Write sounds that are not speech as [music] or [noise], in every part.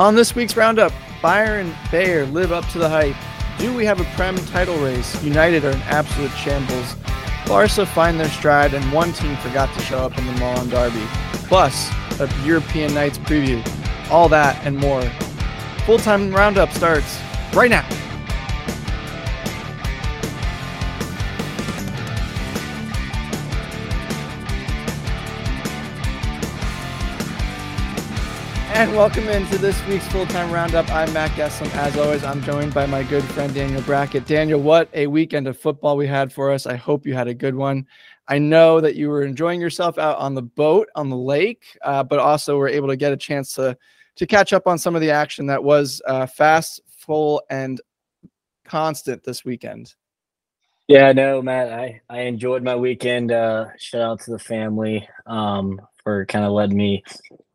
On this week's roundup, and Bayer live up to the hype. Do we have a Prem title race? United are in absolute shambles. Barca find their stride, and one team forgot to show up in the Milan Derby. Plus, a European Nights preview. All that and more. Full time roundup starts right now. And welcome into this week's full time roundup. I'm Matt Gesslin. As always, I'm joined by my good friend Daniel Brackett. Daniel, what a weekend of football we had for us. I hope you had a good one. I know that you were enjoying yourself out on the boat on the lake, uh, but also were able to get a chance to to catch up on some of the action that was uh, fast, full, and constant this weekend. Yeah, no, Matt, I, I enjoyed my weekend. Uh, shout out to the family um, for kind of letting me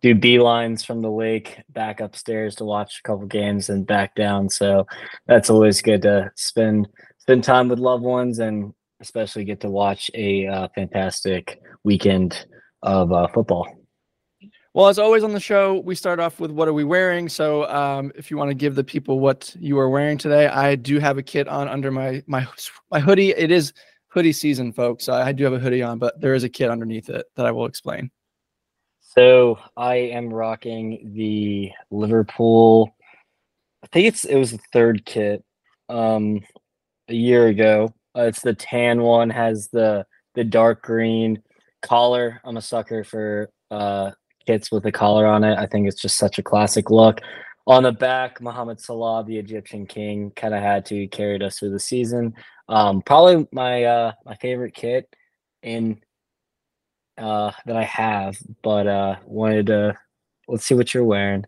do beelines from the lake back upstairs to watch a couple games and back down. So that's always good to spend spend time with loved ones and especially get to watch a uh, fantastic weekend of uh, football. Well, as always on the show, we start off with what are we wearing. So, um, if you want to give the people what you are wearing today, I do have a kit on under my my my hoodie. It is hoodie season, folks. I do have a hoodie on, but there is a kit underneath it that I will explain. So, I am rocking the Liverpool. I think it's it was the third kit um, a year ago. Uh, it's the tan one, has the the dark green collar. I'm a sucker for uh kits with a collar on it. I think it's just such a classic look. On the back, Mohamed Salah, the Egyptian king, kind of had to carried us through the season. Um, probably my uh, my favorite kit in uh, that I have, but uh, wanted to let's see what you're wearing.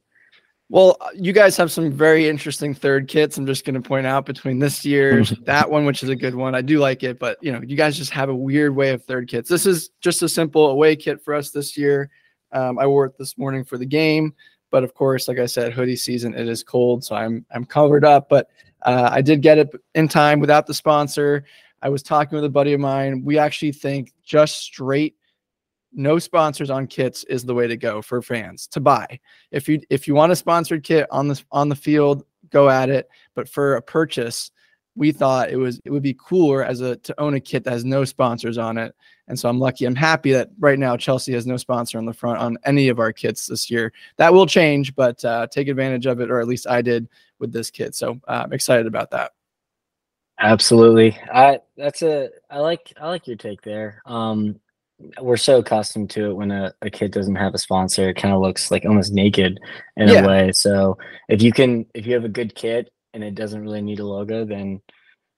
Well, you guys have some very interesting third kits. I'm just going to point out between this year's [laughs] that one, which is a good one. I do like it, but you know, you guys just have a weird way of third kits. This is just a simple away kit for us this year. Um, I wore it this morning for the game, but of course, like I said, hoodie season. It is cold, so I'm I'm covered up. But uh, I did get it in time without the sponsor. I was talking with a buddy of mine. We actually think just straight no sponsors on kits is the way to go for fans to buy. If you if you want a sponsored kit on the on the field, go at it. But for a purchase, we thought it was it would be cooler as a to own a kit that has no sponsors on it. And so I'm lucky. I'm happy that right now Chelsea has no sponsor on the front on any of our kits this year. That will change, but uh, take advantage of it, or at least I did with this kit. So uh, I'm excited about that. Absolutely. I that's a I like I like your take there. Um we're so accustomed to it when a, a kid doesn't have a sponsor, it kind of looks like almost naked in yeah. a way. So if you can if you have a good kit and it doesn't really need a logo, then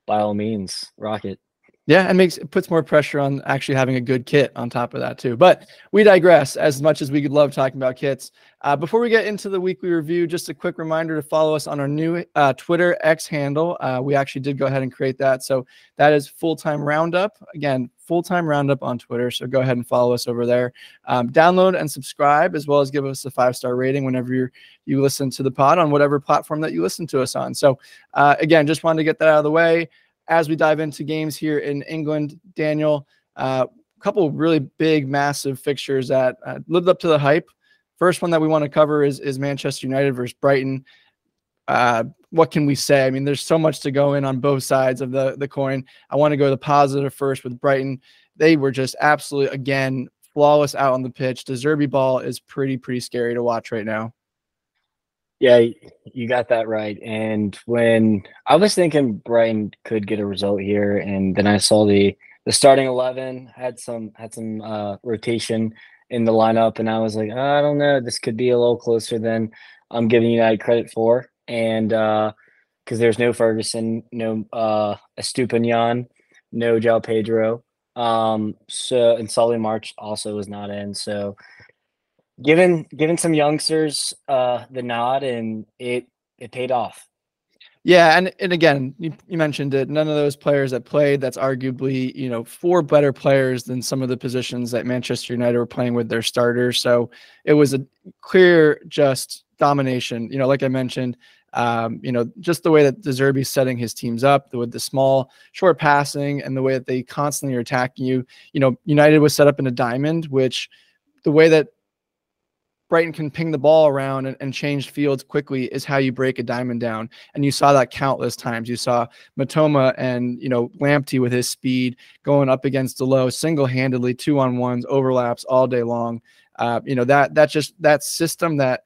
by all means, rock it. Yeah, and makes it puts more pressure on actually having a good kit on top of that too. But we digress. As much as we could love talking about kits, uh, before we get into the weekly review, just a quick reminder to follow us on our new uh, Twitter X handle. Uh, we actually did go ahead and create that, so that is full time roundup. Again, full time roundup on Twitter. So go ahead and follow us over there. Um, download and subscribe, as well as give us a five star rating whenever you you listen to the pod on whatever platform that you listen to us on. So uh, again, just wanted to get that out of the way as we dive into games here in England, Daniel, a uh, couple really big, massive fixtures that uh, lived up to the hype. First one that we want to cover is is Manchester United versus Brighton. Uh, what can we say? I mean, there's so much to go in on both sides of the the coin. I want to go the positive first with Brighton. They were just absolutely again flawless out on the pitch. De Zerbi ball is pretty pretty scary to watch right now. Yeah, you got that right. And when I was thinking Brighton could get a result here, and then I saw the the starting eleven had some had some uh, rotation in the lineup, and I was like, I don't know, this could be a little closer than I'm giving United credit for, and because uh, there's no Ferguson, no uh, Estupiñán, no João Pedro, um, so and Solly March also was not in, so given given some youngsters uh, the nod, and it it paid off. Yeah, and and again, you, you mentioned it. None of those players that played. That's arguably you know four better players than some of the positions that Manchester United were playing with their starters. So it was a clear just domination. You know, like I mentioned, um, you know, just the way that De Zerbi's setting his teams up with the small, short passing and the way that they constantly are attacking you. You know, United was set up in a diamond, which the way that Brighton can ping the ball around and, and, change fields quickly is how you break a diamond down. And you saw that countless times. You saw Mitoma and you know Lamptey with his speed going up against the low single handedly, two on ones, overlaps all day long. Uh, you know that that just that system that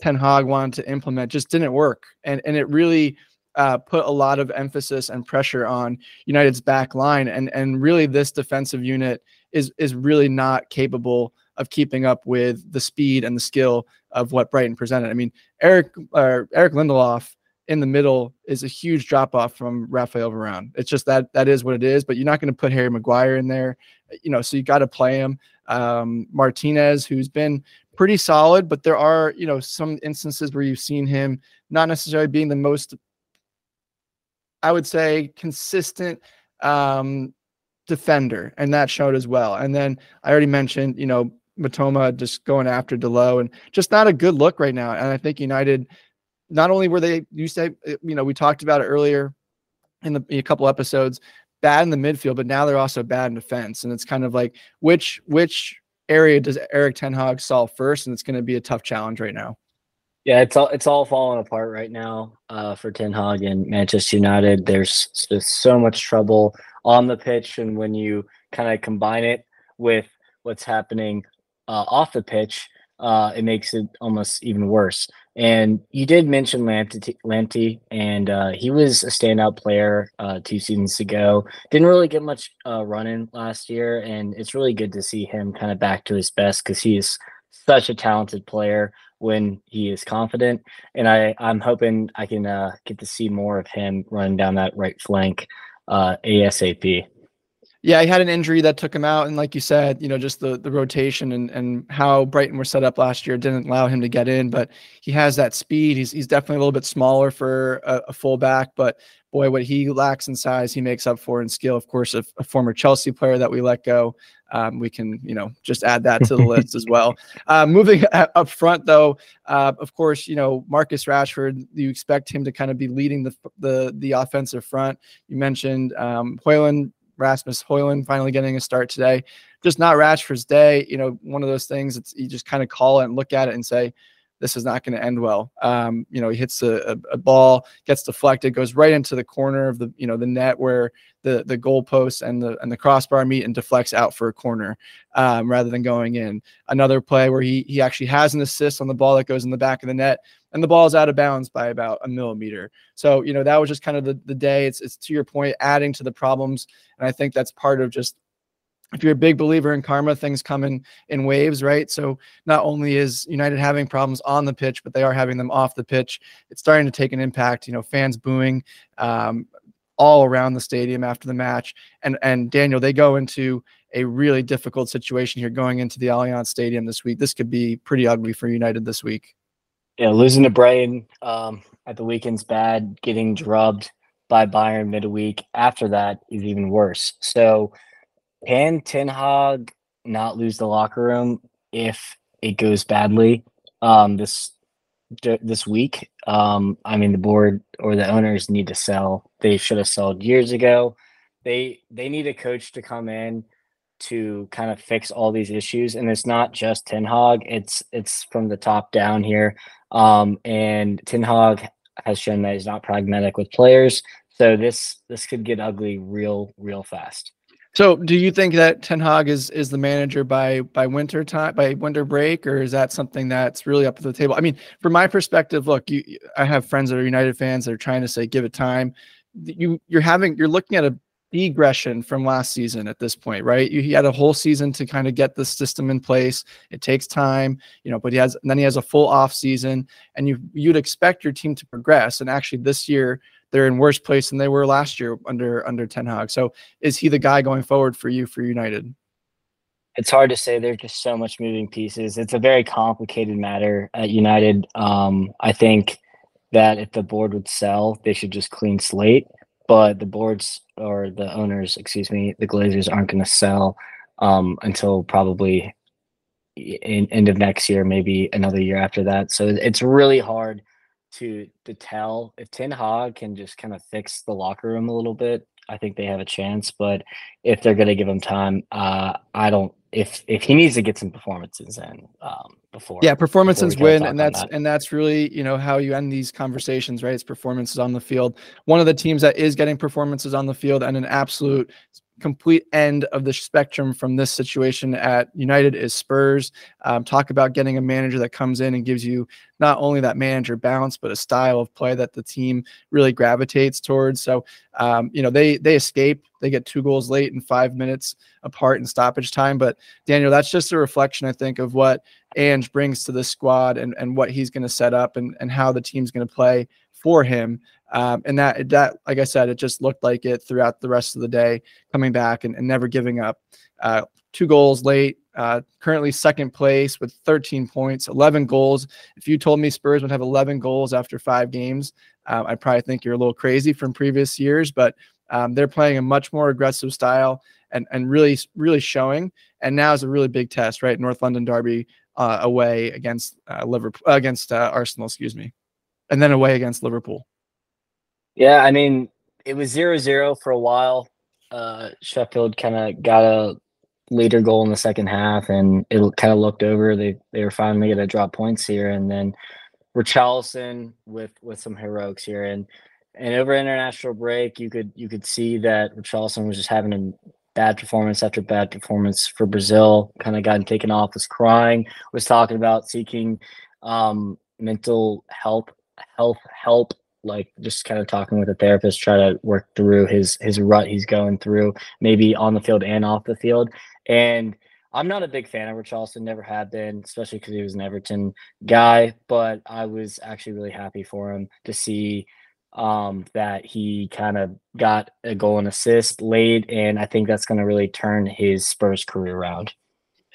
Ten Hag wanted to implement just didn't work, and and it really uh, put a lot of emphasis and pressure on United's back line, and and really this defensive unit is is really not capable of keeping up with the speed and the skill of what Brighton presented. I mean, Eric uh, Eric Lindelof in the middle is a huge drop off from Rafael Varane. It's just that that is what it is. But you're not going to put Harry Maguire in there, you know. So you got to play him. Um, Martinez, who's been pretty solid, but there are you know some instances where you've seen him not necessarily being the most, I would say, consistent um, defender, and that showed as well. And then I already mentioned, you know, Mitoma just going after Dalot and just not a good look right now. And I think United, not only were they, you say, uh, you know, we talked about it earlier in the in a couple episodes, bad in the midfield, but now they're also bad in defense. And it's kind of like which which area does Eric Ten Hag solve first? And it's going to be a tough challenge right now. Yeah, it's all it's all falling apart right now uh, for Ten Hag and Manchester United. There's just so much trouble on the pitch, and when you kind of combine it with what's happening uh, off the pitch, uh, it makes it almost even worse. And you did mention Lamptey, and uh, he was a standout player uh, two seasons ago. Didn't really get much uh, running last year, and it's really good to see him kind of back to his best because he is such a talented player when he is confident. And I, I'm hoping I can uh, get to see more of him running down that right flank uh, ASAP. Yeah, he had an injury that took him out, and like you said, you know, just the the rotation and and how Brighton were set up last year didn't allow him to get in. But he has that speed. He's he's definitely a little bit smaller for a, a fullback, but boy, what he lacks in size, he makes up for in skill. Of course, a, a former Chelsea player that we let go, um, we can you know just add that to the [laughs] list as well. Uh, moving [laughs] up front, though, uh, of course, you know Marcus Rashford. You expect him to kind of be leading the the the offensive front. You mentioned um, Højlund Rasmus Højlund finally getting a start today. Just not Rashford's day. You know, one of those things. It's you just kind of call it and look at it and say, this is not going to end well. Um, you know, he hits a, a, ball, gets deflected, goes right into the corner of the you know the net where the the goalpost and the and the crossbar meet and deflects out for a corner um, rather than going in. Another play where he he actually has an assist on the ball that goes in the back of the net and the ball is out of bounds by about a millimeter. So you know that was just kind of the the day. It's it's to your point, adding to the problems, and I think that's part of just if you're a big believer in karma, things come in in waves, right? So not only is United having problems on the pitch, but they are having them off the pitch. It's starting to take an impact. You know, fans booing um, all around the stadium after the match, and and Daniel, they go into a really difficult situation here going into the Allianz Stadium this week. This could be pretty ugly for United this week. Yeah, losing to Brighton um, at the weekend's bad. Getting drubbed by Bayern midweek after that is even worse. So can Ten Hag not lose the locker room if it goes badly um, this this week? Um, I mean, the board or the owners need to sell. They should have sold years ago. They they need a coach to come in to kind of fix all these issues, and it's not just Ten Hag. It's it's from the top down here. Um, and Ten Hag has shown that he's not pragmatic with players. So this this could get ugly real real fast. So, do you think that Ten Hag is is the manager by by winter time by winter break, or is that something that's really up to the table? I mean, from my perspective, look, you, I have friends that are United fans that are trying to say give it time. You you're having you're looking at a degression from last season at this point, right? You, he had a whole season to kind of get the system in place. It takes time, you know, but he has then he has a full off season, and you you'd expect your team to progress. And actually, this year they're in worse place than they were last year under under Ten Hag. So is he the guy going forward for you for United? It's hard to say. There's just so much moving pieces. It's a very complicated matter at United. Um, I think that if the board would sell, they should just clean slate. But the boards or the owners, excuse me, the Glazers aren't going to sell um, until probably in end of next year, maybe another year after that. So it's really hard to to tell if Ten Hag can just kind of fix the locker room a little bit. I think they have a chance, but if they're going to give him time, uh, I don't if if he needs to get some performances in um, before. Yeah, performances before win, and that's that. and that's really you know how you end these conversations, right? It's performances on the field. One of the teams that is getting performances on the field and an absolute complete end of the spectrum from this situation at United is Spurs. Um, talk about getting a manager that comes in and gives you not only that manager bounce, but a style of play that the team really gravitates towards. So, um, you know, they they escape. They get two goals late and five minutes apart in stoppage time. But Daniel, that's just a reflection, I think, of what Ange brings to the squad and, and what he's going to set up and, and how the team's going to play for him. Um, and that that like I said, it just looked like it throughout the rest of the day, coming back and, and never giving up. Uh, two goals late, uh, currently second place with 13 points, 11 goals. If you told me Spurs would have 11 goals after five games, um, I probably think you're a little crazy from previous years. But um, they're playing a much more aggressive style and and really really showing. And now is a really big test, right? North London Derby uh, away against uh, Liverpool against uh, Arsenal, excuse me, and then away against Liverpool. Yeah, I mean, it was zero zero for a while. Uh, Sheffield kind of got a later goal in the second half, and it kind of looked over. They they were finally going to drop points here, and then Richarlison with with some heroics here, and and over international break, you could you could see that Richarlison was just having a bad performance after bad performance for Brazil. Kind of gotten taken off, was crying, was talking about seeking um, mental health health help like just kind of talking with a therapist, try to work through his his rut he's going through, maybe on the field and off the field. And I'm not a big fan of Richarlison, never have been, especially because he was an Everton guy. But I was actually really happy for him to see um, that he kind of got a goal and assist late, and I think that's going to really turn his Spurs career around.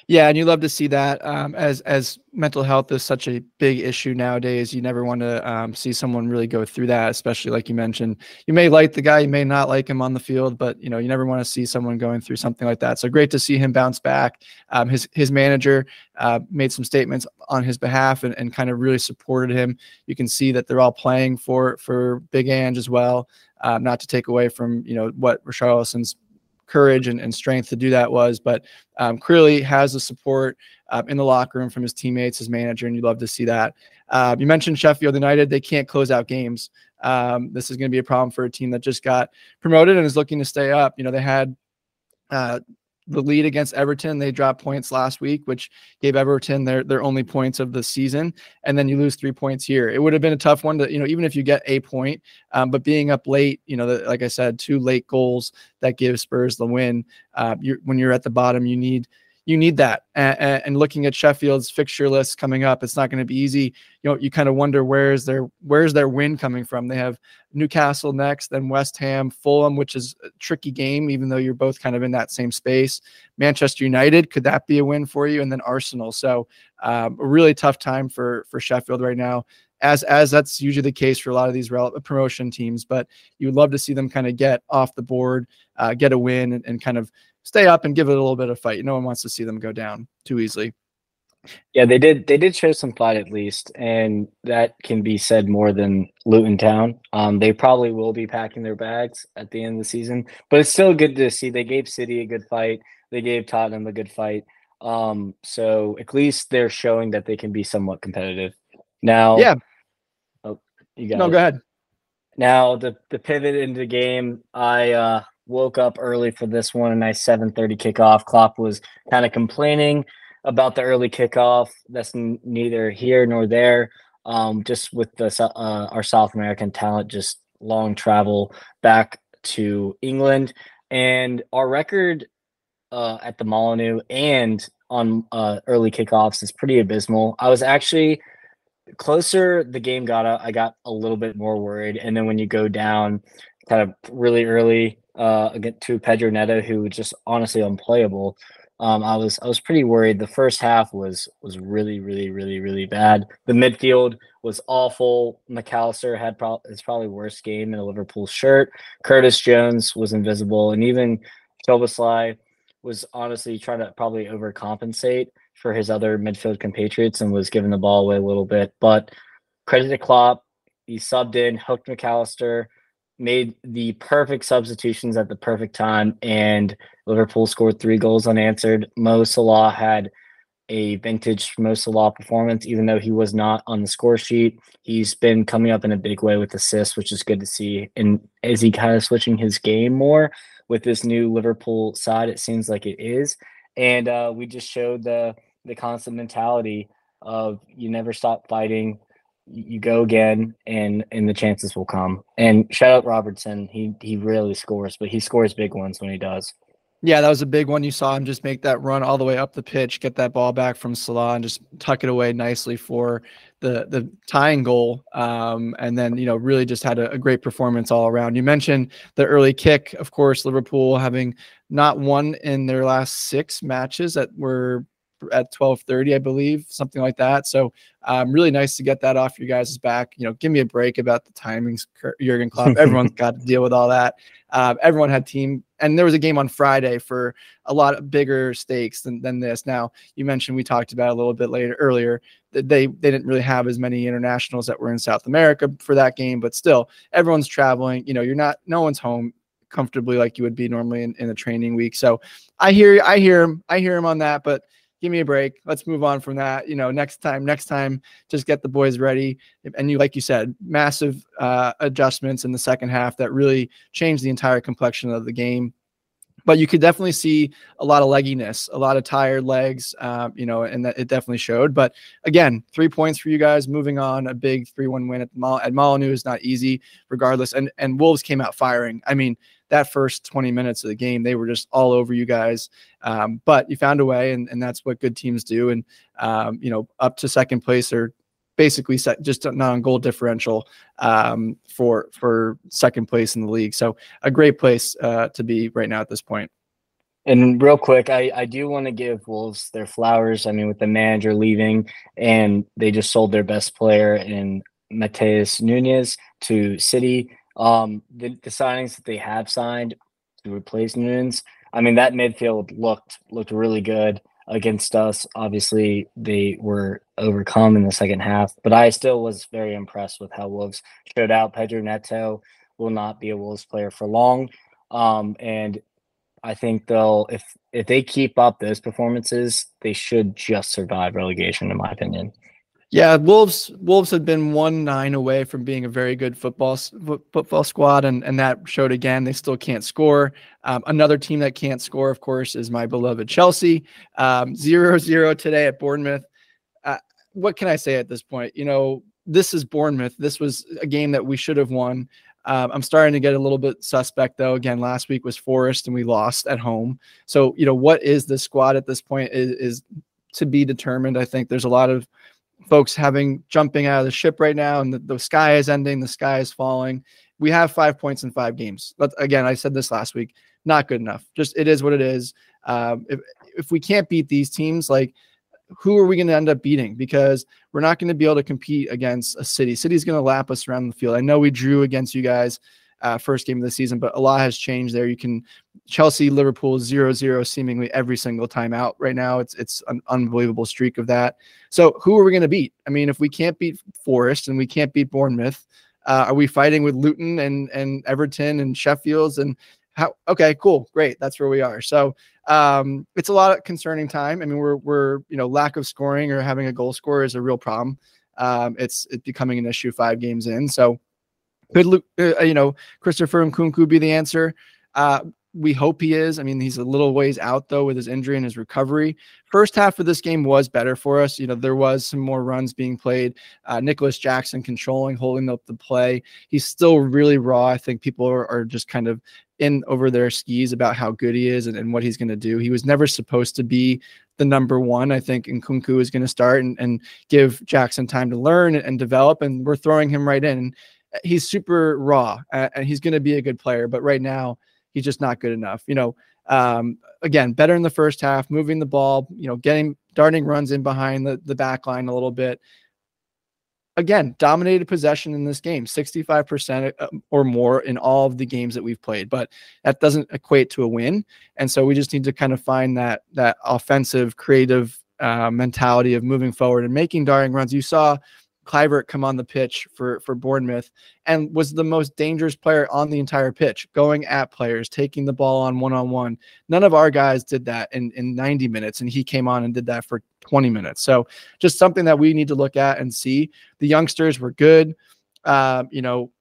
Yeah, and you love to see that. Um, as as mental health is such a big issue nowadays, you never want to um, see someone really go through that. Especially like you mentioned, you may like the guy, you may not like him on the field, but you know you never want to see someone going through something like that. So great to see him bounce back. Um, his his manager uh, made some statements on his behalf and, and kind of really supported him. You can see that they're all playing for for Big Ange as well. Um, not to take away from you know what Richarlison's courage and, and strength to do that was. But um, clearly has the support uh, in the locker room from his teammates, his manager, and you'd love to see that. Uh, you mentioned Sheffield United; they can't close out games. Um, this is going to be a problem for a team that just got promoted and is looking to stay up. You know, they had uh, the lead against Everton. They dropped points last week, which gave Everton their their only points of the season. And then you lose three points here. It would have been a tough one to, you know, even if you get a point, um, but being up late, you know, the, like I said, two late goals that give Spurs the win. Uh, you're, when you're at the bottom, you need you need that. And, and, looking at Sheffield's fixture list coming up, it's not going to be easy. You know, you kind of wonder where's their where's their win coming from. They have Newcastle next, then West Ham, Fulham, which is a tricky game, even though you're both kind of in that same space. Manchester United, could that be a win for you? And then Arsenal. So um, a really tough time for for Sheffield right now. As, as that's usually the case for a lot of these promotion teams, but you would love to see them kind of get off the board, uh, get a win, and, and kind of stay up and give it a little bit of fight. No one wants to see them go down too easily. Yeah, they did. They did show some fight at least, and that can be said more than Luton Town. Um, they probably will be packing their bags at the end of the season, but it's still good to see they gave City a good fight. They gave Tottenham a good fight. Um, so at least they're showing that they can be somewhat competitive. Now, yeah. Oh, you got no. It. Go ahead. Now the the pivot into the game. I uh, woke up early for this one, a nice 7:30 kickoff. Klopp was kind of complaining about the early kickoff. That's n- neither here nor there. Um, just with the uh, our South American talent, just long travel back to England, and our record uh, at the Molineux and on uh, early kickoffs is pretty abysmal. I was actually closer the game got I got a little bit more worried. And then when you go down kind of really early uh, to Pedro Neto, who was just honestly unplayable. Um, I was I was pretty worried. The first half was was really really really really bad. The midfield was awful. Mac Allister had pro- his probably worst game in a Liverpool shirt. Curtis Jones was invisible, and even Szoboszlai was honestly trying to probably overcompensate for his other midfield compatriots and was giving the ball away a little bit. But credit to Klopp, he subbed in, hooked Mac Allister, made the perfect substitutions at the perfect time, and Liverpool scored three goals unanswered. Mo Salah had a vintage Mo Salah performance, even though he was not on the score sheet. He's been coming up in a big way with assists, which is good to see. And is he kind of switching his game more with this new Liverpool side? It seems like it is. And uh, we just showed the the constant mentality of you never stop fighting, you go again, and and the chances will come. And shout out Robertson, he he really scores, but he scores big ones when he does. Yeah, that was a big one. You saw him just make that run all the way up the pitch, get that ball back from Salah, and just tuck it away nicely for the the tying goal. Um, and then you know really just had a, a, great performance all around. You mentioned the early kick, of course, Liverpool having not won in their last six matches that were at 12:30, I believe, something like that. So, um, really nice to get that off your guys' back. You know, give me a break about the timings, Jurgen Klopp. [laughs] Everyone's got to deal with all that. Uh, everyone had team, and there was a game on Friday for a lot of bigger stakes than, than this. Now, you mentioned we talked about a little bit later earlier that they they didn't really have as many internationals that were in South America for that game, but still, everyone's traveling. You know, you're not, no one's home comfortably like you would be normally in, in a training week. So, I hear, I hear him, I hear him on that, but give me a break. Let's move on from that. You know, next time, next time, just get the boys ready. And you, like you said, massive uh, adjustments in the second half that really changed the entire complexion of the game. But you could definitely see a lot of legginess, a lot of tired legs, um, you know, and that it definitely showed. But again, three points for you guys. Moving on, a big three-one win at Mal- at Molineux is not easy, regardless. And and Wolves came out firing. I mean, that first 20 minutes of the game, they were just all over you guys. Um, but you found a way, and, and that's what good teams do. And, um, you know, up to second place or basically set just not on goal differential um, for for second place in the league. So a great place uh, to be right now at this point. And real quick, I, I do want to give Wolves their flowers. I mean, with the manager leaving and they just sold their best player in Matheus Nunes to City. Um, the, the signings that they have signed to replace Nunes, I mean, that midfield looked looked really good against us. Obviously, they were overcome in the second half, but I still was very impressed with how Wolves showed out. Pedro Neto will not be a Wolves player for long, um, and I think they'll if if they keep up those performances, they should just survive relegation, in my opinion. Yeah, Wolves Wolves had been one nine away from being a very good football football squad, and and that showed again. They still can't score. Um, another team that can't score, of course, is my beloved Chelsea. Um, zero zero today at Bournemouth. Uh, what can I say at this point? You know, this is Bournemouth. This was a game that we should have won. Um, I'm starting to get a little bit suspect though. Again, last week was Forest and we lost at home. So you know, what is this squad at this point is, is to be determined. I think there's a lot of folks having jumping out of the ship right now and the, the sky is ending, the sky is falling. We have five points in five games. But again, I said this last week, not good enough. Just it is what it is. Um, if, if we can't beat these teams, like who are we going to end up beating? Because we're not going to be able to compete against a city. City's going to lap us around the field. I know we drew against you guys uh, first game of the season, but a lot has changed there. You can Chelsea, Liverpool, zero zero seemingly every single time out right now. It's it's an unbelievable streak of that. So who are we going to beat? I mean, if we can't beat Forest and we can't beat Bournemouth, uh, are we fighting with Luton and and Everton and Sheffield's and how? Okay, cool, great. That's where we are. So um, it's a lot of concerning time. I mean, we're we're you know lack of scoring or having a goal scorer is a real problem. Um, it's it's becoming an issue five games in. So could Luke, uh, you know, Christopher Nkunku be the answer? Uh, we hope he is. I mean, he's a little ways out though with his injury and his recovery. First half of this game was better for us. You know, there was some more runs being played. Uh, Nicolas Jackson controlling, holding up the play. He's still really raw. I think people are, are just kind of in over their skis about how good he is and, and what he's going to do. He was never supposed to be the number one. I think Nkunku is going to start and, and give Jackson time to learn and, and develop. And we're throwing him right in he's super raw and he's going to be a good player, but right now he's just not good enough. You know, um, again, better in the first half, moving the ball, you know, getting darting runs in behind the, the back line a little bit. Again, dominated possession in this game, 65% uh, or more in all of the games that we've played, but that doesn't equate to a win. And so we just need to kind of find that that offensive, creative uh, mentality of moving forward and making darting runs. You saw Kluivert come on the pitch for for Bournemouth and was the most dangerous player on the entire pitch, going at players, taking the ball on one on one. None of our guys did that in in 90 minutes, and he came on and did that for 20 minutes. So just something that we need to look at and see. The youngsters were good. Uh, you know,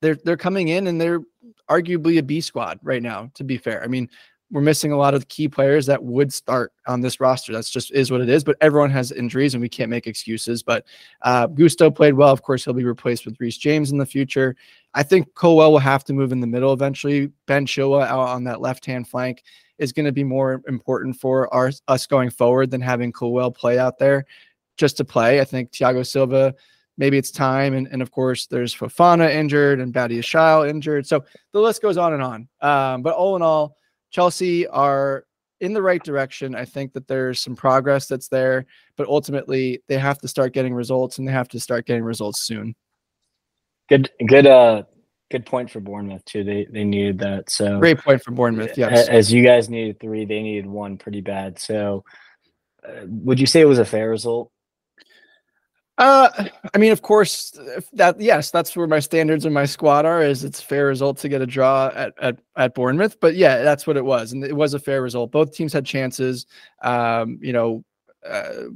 they're they're coming in and they're arguably a B squad right now. To be fair, I mean we're missing a lot of key players that would start on this roster. That's just is what it is. But everyone has injuries, and we can't make excuses. But uh, Gusto played well. Of course, he'll be replaced with Reece James in the future. I think Colwill will have to move in the middle eventually. Ben Chilwell out on that left hand flank is going to be more important for our, us going forward than having Colwill play out there just to play. I think Thiago Silva. Maybe it's time, and, and of course there's Fofana injured and Badiashile injured, so the list goes on and on. Um, but all in all, Chelsea are in the right direction. I think that there's some progress that's there, but ultimately they have to start getting results and they have to start getting results soon. Good, good, uh, good point for Bournemouth too. They they needed that. So great point for Bournemouth. Yes, as you guys needed three, they needed one pretty bad. So, uh, would you say it was a fair result? Uh, I mean, of course, that yes, that's where my standards and my squad are. Is it's fair result to get a draw at at at Bournemouth, but yeah, that's what it was, and it was a fair result. Both teams had chances. Um, you know, uh,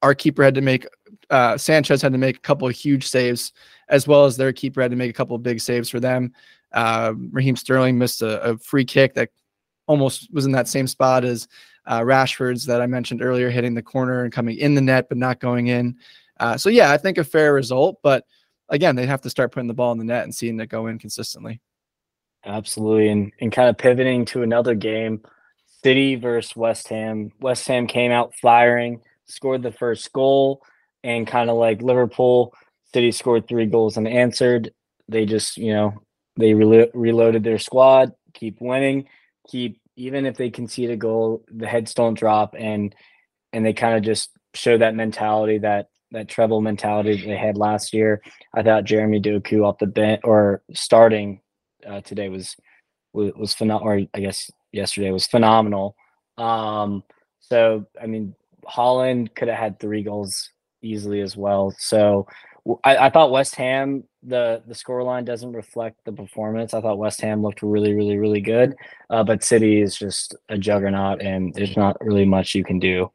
our keeper had to make uh, Sanchez had to make a couple of huge saves, as well as their keeper had to make a couple of big saves for them. Uh, Raheem Sterling missed a, a free kick that almost was in that same spot as uh, Rashford's that I mentioned earlier, hitting the corner and coming in the net but not going in. Uh, so yeah, I think a fair result, but again, they have to start putting the ball in the net and seeing it go in consistently. Absolutely, and and kind of pivoting to another game, City versus West Ham. West Ham came out firing, scored the first goal, and kind of like Liverpool, City scored three goals unanswered. They just you know they re- reloaded their squad, keep winning, keep even if they concede a goal, the heads don't drop, and and they kind of just show that mentality that that treble mentality that they had last year. I thought Jeremy Doku off the bench or starting uh, today was was, was phenomenal. Or I guess yesterday was phenomenal. Um, so I mean, Haaland could have had three goals easily as well. So I, I thought West Ham the the scoreline doesn't reflect the performance. I thought West Ham looked really, really, really good, uh, but City is just a juggernaut, and there's not really much you can do.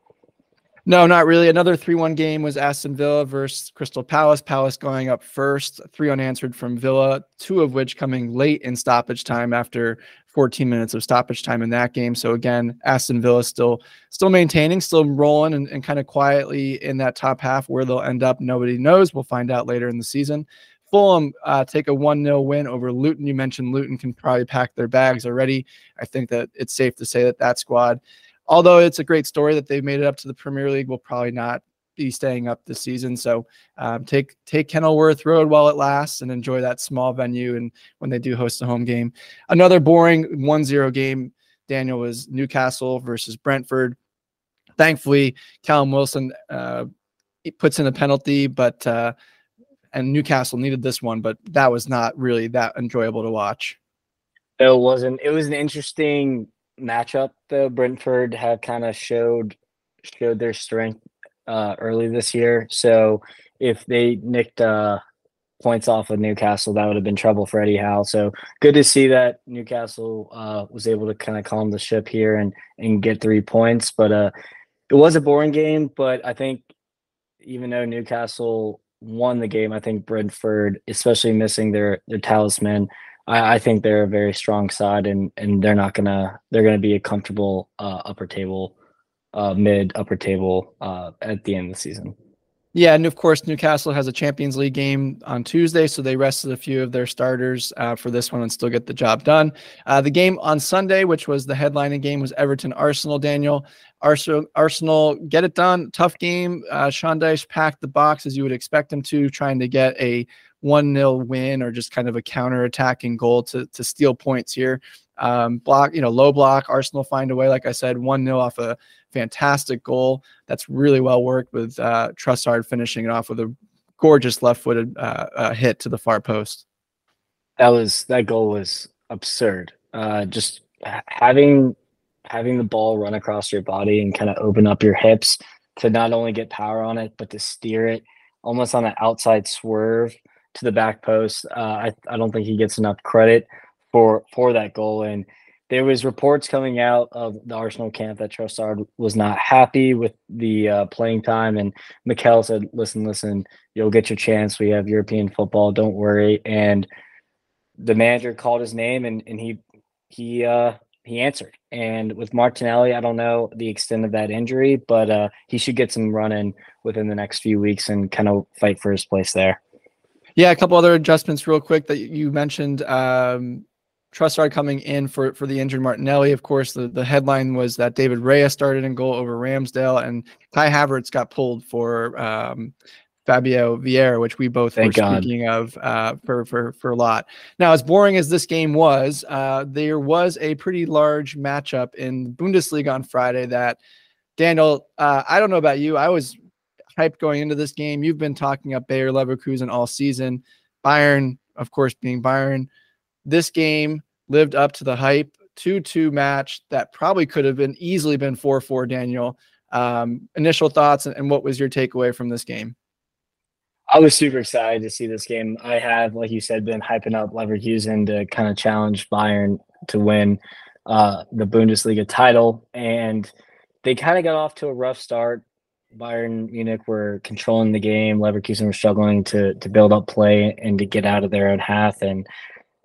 No, not really. Another 3 1 game was Aston Villa versus Crystal Palace. Palace going up first, three unanswered from Villa, two of which coming late in stoppage time after 14 minutes of stoppage time in that game. So again, Aston Villa still still maintaining, still rolling and, and kind of quietly in that top half. Where they'll end up, nobody knows. We'll find out later in the season. Fulham uh, take a 1 0 win over Luton. You mentioned Luton can probably pack their bags already. I think that it's safe to say that that squad although it's a great story that they've made it up to the Premier League, will probably not be staying up this season. So um, take take Kenilworth Road while it lasts and enjoy that small venue. And when they do host a home game, another boring 1-0 game. Daniel was Newcastle versus Brentford. Thankfully, Callum Wilson uh, puts in a penalty, but uh, and Newcastle needed this one, but that was not really that enjoyable to watch. It wasn't. It was an interesting matchup though. Brentford have kind of showed showed their strength uh, early this year. So if they nicked uh, points off of Newcastle, that would have been trouble for Eddie Howe. So good to see that Newcastle uh, was able to kind of calm the ship here and and get three points. But uh, it was a boring game. But I think even though Newcastle won the game, I think Brentford, especially missing their their talisman, I, I, think they're a very strong side, and and they're not gonna they're gonna be a comfortable uh, upper table, uh, mid upper table uh, at the end of the season. Yeah, and of course Newcastle has a Champions League game on Tuesday, so they rested a few of their starters uh, for this one and still get the job done. Uh, the game on Sunday, which was the headlining game, was Everton Arsenal. Daniel Arsenal, Arsenal get it done. Tough game. Uh, Sean Dyche packed the box as you would expect him to, trying to get a one nil win or just kind of a counter attacking goal to to steal points here. Um, block, you know, low block. Arsenal find a way. Like I said, one nil off a fantastic goal. That's really well worked with uh, Trossard finishing it off with a gorgeous left footed uh, uh, hit to the far post. That was that goal was absurd. Uh, just having having the ball run across your body and kind of open up your hips to not only get power on it but to steer it almost on an outside swerve to the back post. Uh, I I don't think he gets enough credit for for that goal. And there was reports coming out of the Arsenal camp that Trossard was not happy with the uh, playing time, and Mikel said, "Listen, listen, you'll get your chance. We have European football. Don't worry." And the manager called his name, and and he he uh, he answered. And with Martinelli, I don't know the extent of that injury, but uh, he should get some running within the next few weeks and kind of fight for his place there. Yeah, a couple other adjustments real quick that you mentioned. Um, Trossard coming in for for the injured Martinelli. Of course, the, the headline was that David Raya started in goal over Ramsdale, and Kai Havertz got pulled for um, Fabio Vieira, which we both Thank were God. speaking of uh, for for for a lot. Now, as boring as this game was, uh, there was a pretty large matchup in Bundesliga on Friday. That Daniel, uh, I don't know about you, I was hyped going into this game. You've been talking up Bayer Leverkusen all season. Bayern, of course, being Bayern. This game lived up to the hype. 2-2 match that probably could have been easily been 4-4 Daniel. Um, initial thoughts and, and what was your takeaway from this game? I was super excited to see this game. I have, like you said, been hyping up Leverkusen to kind of challenge Bayern to win uh, the Bundesliga title, and they kind of got off to a rough start. Bayern Munich were controlling the game. Leverkusen were struggling to to build up play and to get out of their own half. And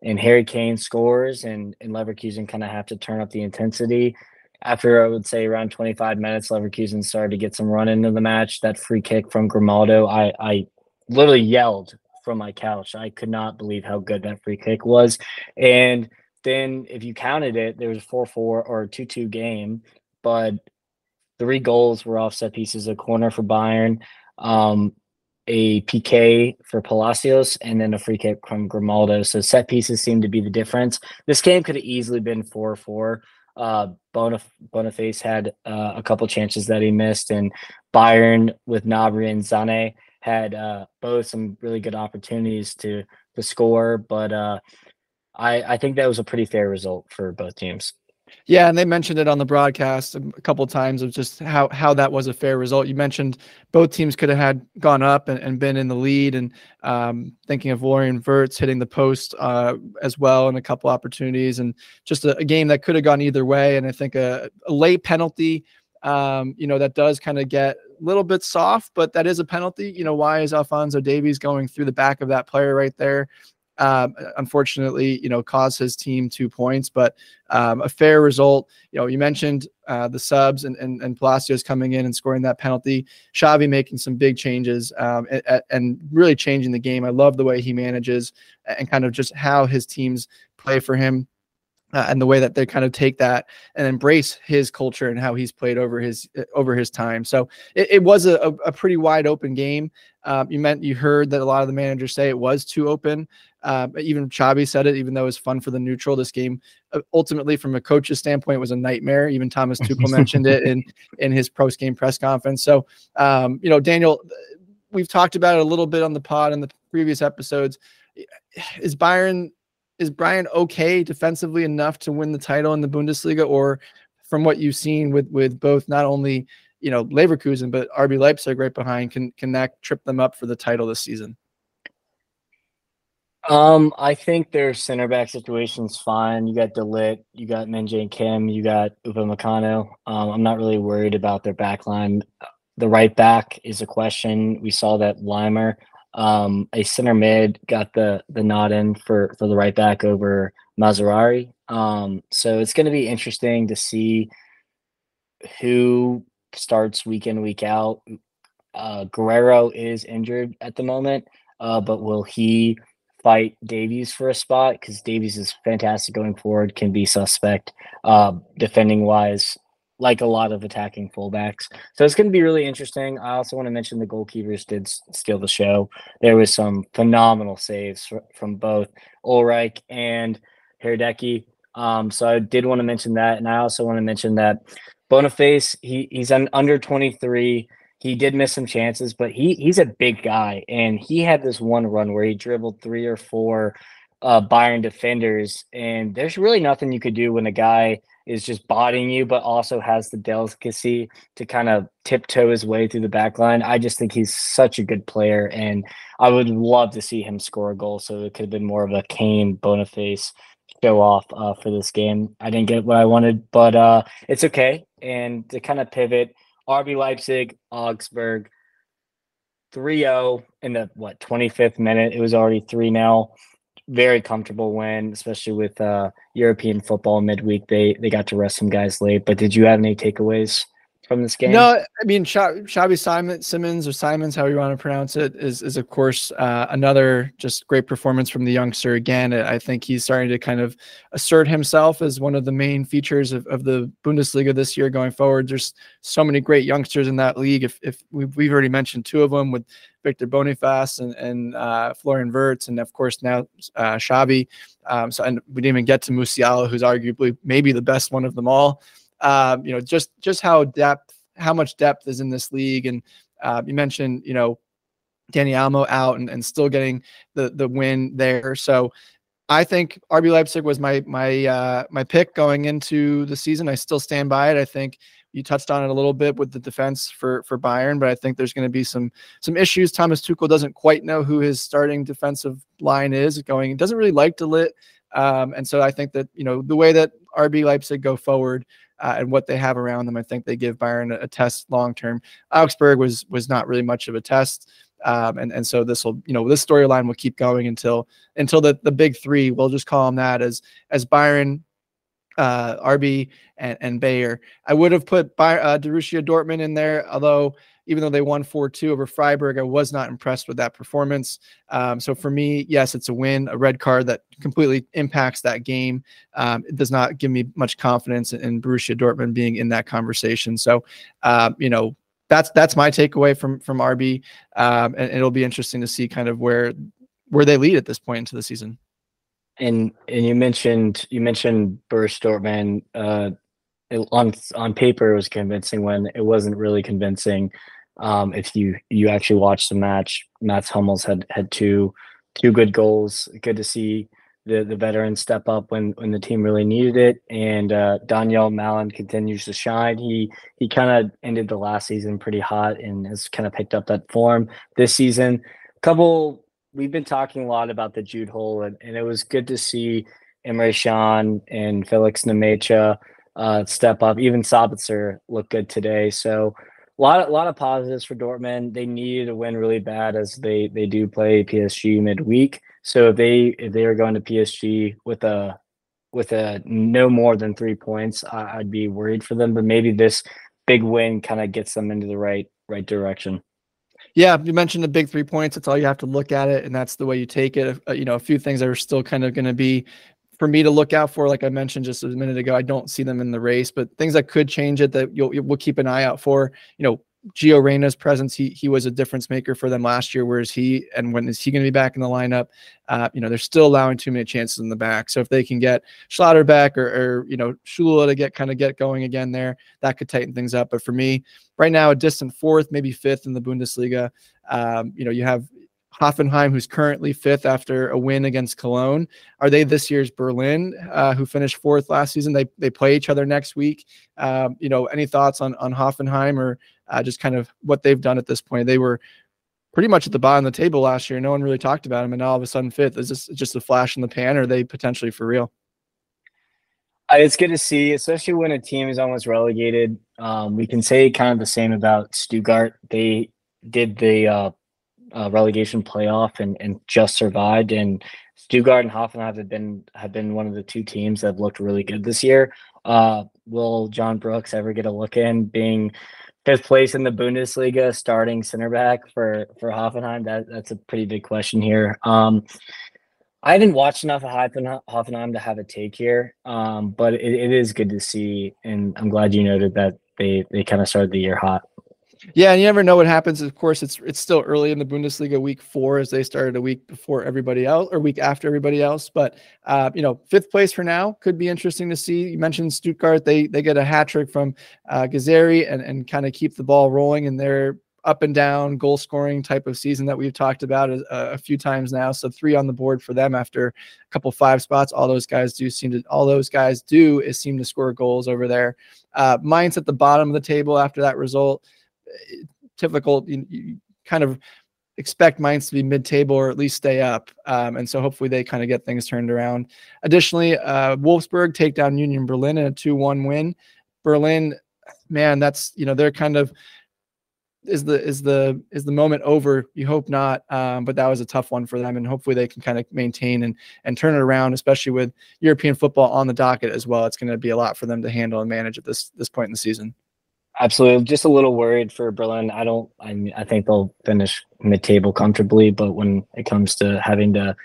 and Harry Kane scores, and and Leverkusen kind of have to turn up the intensity. After I would say around 25 minutes, Leverkusen started to get some run into the match. That free kick from Grimaldo, I I literally yelled from my couch. I could not believe how good that free kick was. And then if you counted it, there was a 4 4 or 2 2 game, but three goals were offset pieces a corner for Bayern, um, a PK for Palacios, and then a free kick from Grimaldo. So set pieces seemed to be the difference. This game could have easily been 4 4. Uh, Bonif- Boniface had uh, a couple chances that he missed, and Bayern with Gnabry and Sané had uh, both some really good opportunities to to score, but uh, I I think that was a pretty fair result for both teams. Yeah, and they mentioned it on the broadcast a couple of times of just how how that was a fair result. You mentioned both teams could have had gone up and, and been in the lead, and um, thinking of Florian Wirtz hitting the post uh, as well in a couple opportunities, and just a, a, game that could have gone either way. And I think a, a late penalty, um, you know, that does kind of get a little bit soft, but that is a penalty. You know, why is Alphonso Davies going through the back of that player right there? Um, unfortunately, you know, caused his team two points, but um, a fair result. You know, you mentioned uh, the subs and, and, and Palacios coming in and scoring that penalty. Xabi making some big changes um, and, and really changing the game. I love the way he manages and kind of just how his teams play for him uh, and the way that they kind of take that and embrace his culture and how he's played over his uh, over his time. So it, it was a, a, pretty wide open game. Um, you meant you heard that a lot of the managers say it was too open. Uh, even Xabi said it, even though it was fun for the neutral. This game, uh, ultimately, from a coach's standpoint, was a nightmare. Even Thomas Tuchel mentioned it in [laughs] in his post game press conference. So, um, you know, Daniel, we've talked about it a little bit on the pod in the previous episodes. [sighs] Is Bayern is Bayern okay defensively enough to win the title in the Bundesliga, or from what you've seen with with both not only you know Leverkusen but RB Leipzig right behind, can can that trip them up for the title this season? Um, I think their center back situation's fine. You got De Ligt, you got Min Jae Kim, you got Upamecano. Um, I'm not really worried about their back line. The right back is a question. We saw that Laimer um, a center mid got the the nod in for for the right back over Mazraoui. Um, so it's going to be interesting to see who starts week in week out. Uh, Guerreiro is injured at the moment, uh, but will he fight Davies for a spot? Because Davies is fantastic going forward, can be suspect uh, defending wise like a lot of attacking fullbacks. So it's going to be really interesting. I also want to mention the goalkeepers did steal the show. There was some phenomenal saves from both Ulreich and Hradecky. Um, so I did want to mention that, and I also want to mention that Boniface he he's un, under 23. He did miss some chances, but he he's a big guy, and he had this one run where he dribbled three or four uh, Bayern defenders, and there's really nothing you could do when a guy is just bodying you, but also has the delicacy to kind of tiptoe his way through the back line. I just think he's such a good player, and I would love to see him score a goal. So it could have been more of a Kane Boniface show off uh, for this game. I didn't get what I wanted, but uh, it's okay. And to kind of pivot, RB Leipzig, Augsburg, 3-0 in the what 25th minute. It was already 3 0 very comfortable win, especially with uh, European football midweek. They they got to rest some guys late. But did you have any takeaways from this game? No, I mean Xavi Simon Simmons or Simons, how you want to pronounce it, is is of course uh, another just great performance from the youngster. Again, I think he's starting to kind of assert himself as one of the main features of, of the Bundesliga this year going forward. There's so many great youngsters in that league. If if we've, we've already mentioned two of them with Victor Boniface and, and uh, Florian Wirtz, and of course now uh. Um, so and we didn't even get to Musiala, who's arguably maybe the best one of them all. Um, you know, just just how depth, how much depth is in this league, and uh, you mentioned you know Dani Olmo out and, and still getting the the win there. So I think RB Leipzig was my my uh, my pick going into the season. I still stand by it. I think you touched on it a little bit with the defense for for Bayern, but I think there's going to be some some issues. Thomas Tuchel doesn't quite know who his starting defensive line is going. Doesn't really like de Ligt, um, and so I think that you know the way that RB Leipzig go forward uh, and what they have around them, I think they give Bayern a, a test long term. Augsburg was was not really much of a test. Um, and and so this will you know this storyline will keep going until until the the big three we'll just call them that as as Bayern uh, RB and, and Bayer. I would have put By, uh, Borussia Dortmund in there, although even though they won 4-2 over Freiburg, I was not impressed with that performance. Um, so for me, yes, it's a win, a red card that completely impacts that game. Um, it does not give me much confidence in, in Borussia Dortmund being in that conversation. So, uh, you know, that's that's my takeaway from from RB, um, and it'll be interesting to see kind of where where they lead at this point into the season. And and you mentioned you mentioned Borussia Dortmund. Uh, on on paper, it was convincing when it wasn't really convincing. Um, if you you actually watched the match, Mats Hummels had had two two good goals. Good to see the the veteran step up when when the team really needed it. And uh, Donyell Malen continues to shine. He he kind of ended the last season pretty hot and has kind of picked up that form this season. Couple we've been talking a lot about the Jude hole, and, and it was good to see Emre Can and Felix Nmecha uh, step up. Even Sabitzer looked good today. So a lot, a lot of positives for Dortmund. They needed a win really bad as they they do play PSG midweek. So if they if they are going to PSG with a with a no more than three points, I, I'd be worried for them. But maybe this big win kind of gets them into the right right direction. Yeah, you mentioned the big three points. That's all you have to look at it, and that's the way you take it. Uh, you know, a few things that are still kind of going to be for me to look out for. Like I mentioned just a minute ago, I don't see them in the race, but things that could change it that you'll we'll keep an eye out for. You know, Gio Reyna's presence, he he was a difference maker for them last year. Whereas he and when is he going to be back in the lineup? Uh, you know, they're still allowing too many chances in the back. So if they can get Schlotterbeck or, or you know Schula to get kind of get going again there, that could tighten things up. But for me, right now, a distant fourth, maybe fifth in the Bundesliga. Um, you know, you have Hoffenheim, who's currently fifth after a win against Cologne. Are they this year's Berlin, uh, who finished fourth last season? They they play each other next week. Um, you know, any thoughts on on Hoffenheim or uh, just kind of what they've done at this point? They were pretty much at the bottom of the table last year. No one really talked about them, and now all of a sudden fifth. Is this just a flash in the pan, or are they potentially for real? It's good to see, especially when a team is almost relegated. Um, we can say kind of the same about Stuttgart. They did the uh, uh, relegation playoff and, and just survived. And Stuttgart and Hoffenheim have been have been one of the two teams that have looked really good this year. Uh, will John Brooks ever get a look in being fifth place in the Bundesliga, starting center back for for Hoffenheim? That that's a pretty big question here. Um, I haven't watched enough of Hoffenheim to have a take here, um, but it, it is good to see, and I'm glad you noted that they they kind of started the year hot. Yeah, and you never know what happens. Of course, it's it's still early in the Bundesliga, week four, as they started a week before everybody else or week after everybody else. But uh, you know, fifth place for now could be interesting to see. You mentioned Stuttgart; they they get a hat trick from uh, Guirassy and and kind of keep the ball rolling, and they're up and down goal scoring type of season that we've talked about a, a, few times now. So three on the board for them after a couple five spots. All those guys do seem to all those guys do is seem to score goals over there. Uh, Mainz at the bottom of the table after that result. Typical, you, you kind of expect Mainz to be mid-table or at least stay up. Um, and so hopefully they kind of get things turned around. Additionally, uh, Wolfsburg take down Union Berlin in a 2-1 win. Berlin, man, that's you know they're kind of is the is the is the moment over. You hope not um, but that was a tough one for them and hopefully they can kind of maintain and and turn it around especially with european football on the docket as well. It's going to be a lot for them to handle and manage at this this point in the season. Absolutely. Just a little worried for berlin. I don't i i think they'll finish mid-table comfortably but when it comes to having to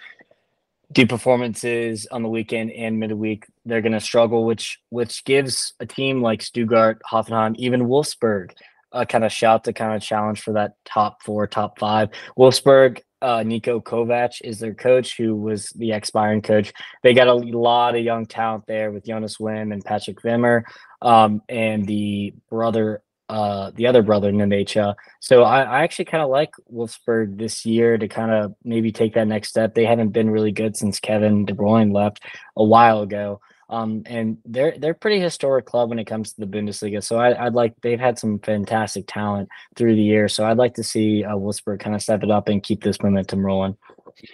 do performances on the weekend and midweek, they're going to struggle, which which gives a team like Stuttgart, Hoffenheim, even Wolfsburg a kind of shout to kind of challenge for that top four, top five. Wolfsburg, uh, Niko Kovac is their coach, who was the ex Bayern coach. They got a lot of young talent there with Jonas Wind and Patrick Wimmer, um, and the brother uh, the other brother Nmecha. So I, I actually kind of like Wolfsburg this year to kind of maybe take that next step. They haven't been really good since Kevin De Bruyne left a while ago. Um, and they're they're pretty historic club when it comes to the Bundesliga. So I, would like they've had some fantastic talent through the year. So I'd like to see uh, Wolfsburg kind of step it up and keep this momentum rolling.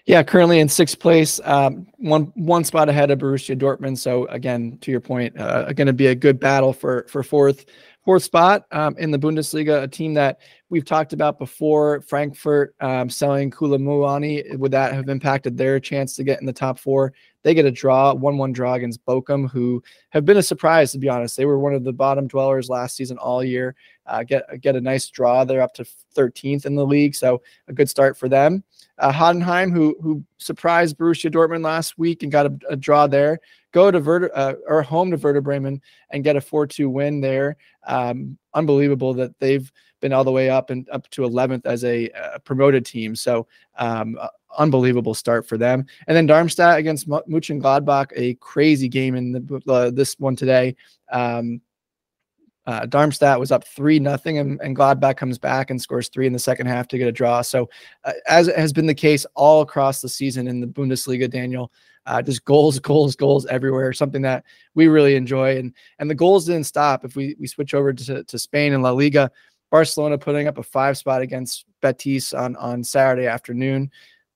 Yeah, currently in sixth place, um, one one spot ahead of Borussia Dortmund. So again, to your point, uh, going to be a good battle for for fourth fourth spot um, in the Bundesliga, a team that we've talked about before. Frankfurt um, selling Kolo Muani, would that have impacted their chance to get in the top four? They get a draw, one-one draw against Bochum, who have been a surprise to be honest. They were one of the bottom dwellers last season all year. Uh, get get a nice draw. They're up to 13th in the league, so a good start for them. Uh, who who surprised Borussia Dortmund last week and got a, a draw there, go to Werder uh, or home to Werder Bremen and get a 4-2 win there. Um, unbelievable that they've been all the way up and up to 11th as a, a promoted team. So um, uh, unbelievable start for them. And then Darmstadt against Mönchengladbach, a crazy game in the, uh, this one today. Um, uh, Darmstadt was up three nothing, and, and Gladbach comes back and scores three in the second half to get a draw. So, uh, as has been the case all across the season in the Bundesliga, Daniel, uh, just goals, [laughs] goals, goals everywhere. Something that we really enjoy, and and the goals didn't stop. If we we switch over to, to Spain and La Liga, Barcelona putting up a five spot against Betis on on Saturday afternoon.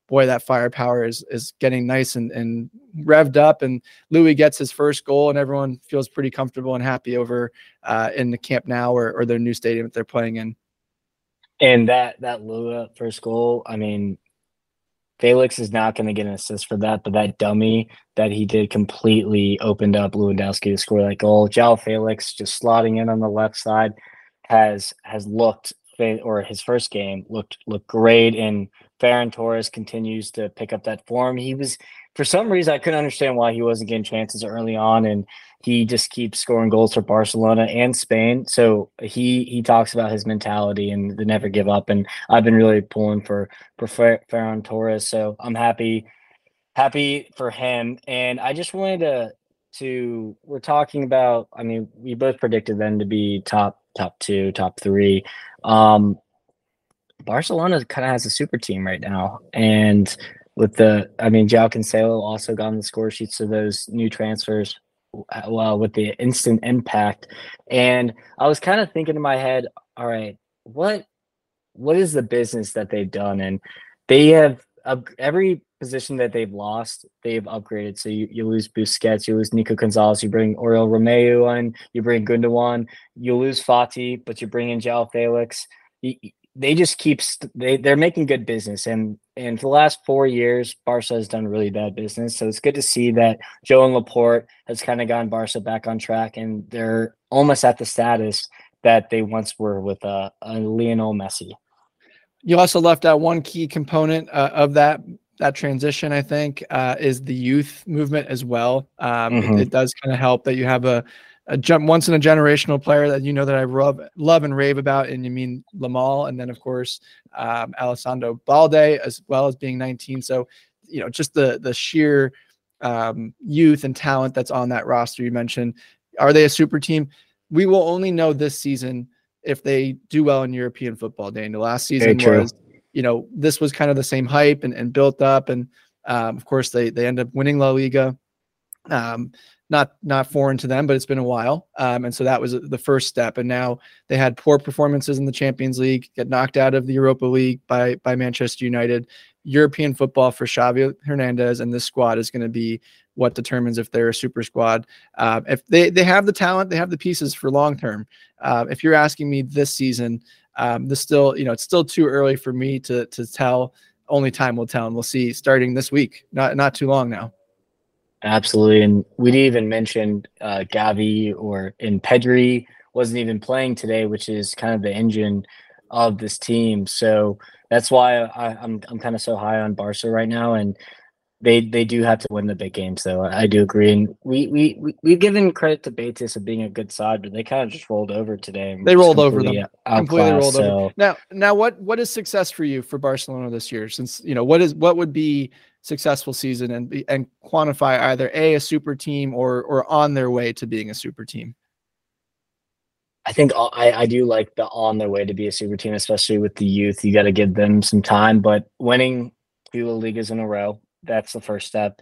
Boy, that firepower is is getting nice and, and revved up, and Louis gets his first goal, and everyone feels pretty comfortable and happy over uh, in the Camp Nou or, or their new stadium that they're playing in. And that that Lewa first goal, I mean, Felix is not going to get an assist for that, but that dummy that he did completely opened up Lewandowski to score that goal. João Felix just slotting in on the left side has has looked or his first game looked looked great and Ferran Torres continues to pick up that form. He was for some reason I couldn't understand why he wasn't getting chances early on and he just keeps scoring goals for Barcelona and Spain. So he he talks about his mentality and the never give up. And I've been really pulling for for Ferran Torres. So I'm happy happy for him. And I just wanted to to we're talking about. I mean, we both predicted them to be top top two, top three. Um, Barcelona kind of has a super team right now, and with the, I mean, João Cancelo also got on the score sheets of those new transfers well with the instant impact. And i was kind of thinking in my head all right what what is the business that they've done? And they have uh, every position that they've lost they've upgraded. So you, you lose busquets you lose nico gonzalez you bring oriol romeu on you bring gundogan you lose fati but you bring in João felix they just keep st- they they're making good business and and for the last four years Barca has done really bad business so it's good to see that Joan Laporta has kind of gotten Barca back on track and they're almost at the status that they once were with uh, uh Lionel Messi. You also left out one key component uh, of that that transition. I think uh, is the youth movement as well. Um, mm-hmm. it, it does kind of help that you have a a jump once in a generational player that you know that I love, love and rave about, and you mean Lamela, and then of course um, Alejandro Balde as well as being 19. So you know just the the sheer um, youth and talent that's on that roster you mentioned. Are they a super team? We will only know this season if they do well in European football. Daniel, last season was, you know, this was kind of the same hype and, and built up, and um, of course they they end up winning La Liga. Um, not not foreign to them, but it's been a while. Um, and so that was the first step. And now they had poor performances in the Champions League, get knocked out of the Europa League by by Manchester United. European football for Xavi Hernandez and this squad is going to be what determines if they're a super squad. Uh, if they they have the talent, they have the pieces for long term. Uh, if you're asking me this season, um, this still you know it's still too early for me to to tell. Only time will tell, and we'll see starting this week. Not not too long now. Absolutely, and we didn't even mention uh, Gavi or in Pedri wasn't even playing today, which is kind of the engine of this team. So that's why I, am I'm, I'm kind of so high on Barca right now, and they they do have to win the big games. Though I do agree, and we we, we we've given credit to Betis of being a good side, but they kind of just rolled over today. They rolled over them completely rolled so. over. Now now what what is success for you for Barcelona this year? Since you know what is what would be successful season and and quantify either a a super team or or on their way to being a super team? I think I, I do like the on their way to be a super team, especially with the youth. You got to give them some time, but winning two leagues in a row, that's the first step.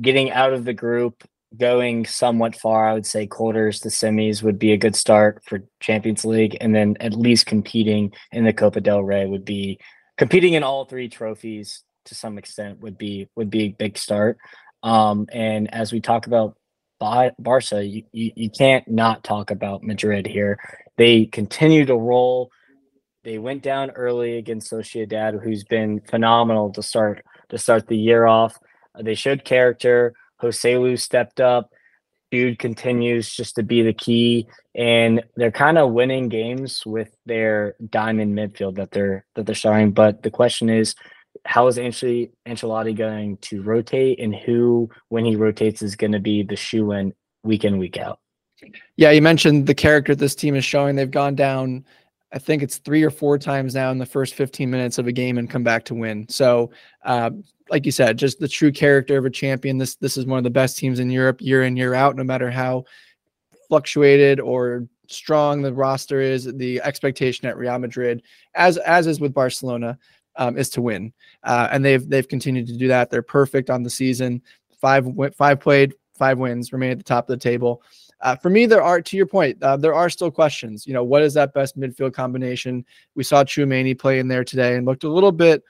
Getting out of the group, going somewhat far, I would say quarters to semis would be a good start for Champions League, and then at least competing in the Copa del Rey would be competing in all three trophies to some extent would be would be a big start. Um, and as we talk about Barca, you, you, you can't not talk about Madrid here. They continue to roll. They went down early against Sociedad, who's been phenomenal to start to start the year off. Uh, they showed character. Jose Joselu stepped up. Dude continues just to be the key, and they're kind of winning games with their diamond midfield that they're that they're starting. But the question is, how is Ancelotti, going to rotate, and who, when he rotates, is going to be the shoe in week in week out? Yeah, you mentioned the character this team is showing. They've gone down, I think it's three or four times now in the first 15 minutes of a game and come back to win. So, uh, like you said, just the true character of a champion. This this is one of the best teams in Europe year in year out, no matter how fluctuated or strong the roster is. The expectation at Real Madrid, as as is with Barcelona, um, is to win, uh, and they've they've continued to do that. They're perfect on the season. Five five played, five wins, remain at the top of the table. Uh, for me, there are, to your point, uh, there are still questions. You know, what is that best midfield combination? We saw Tchouameni play in there today and looked a little bit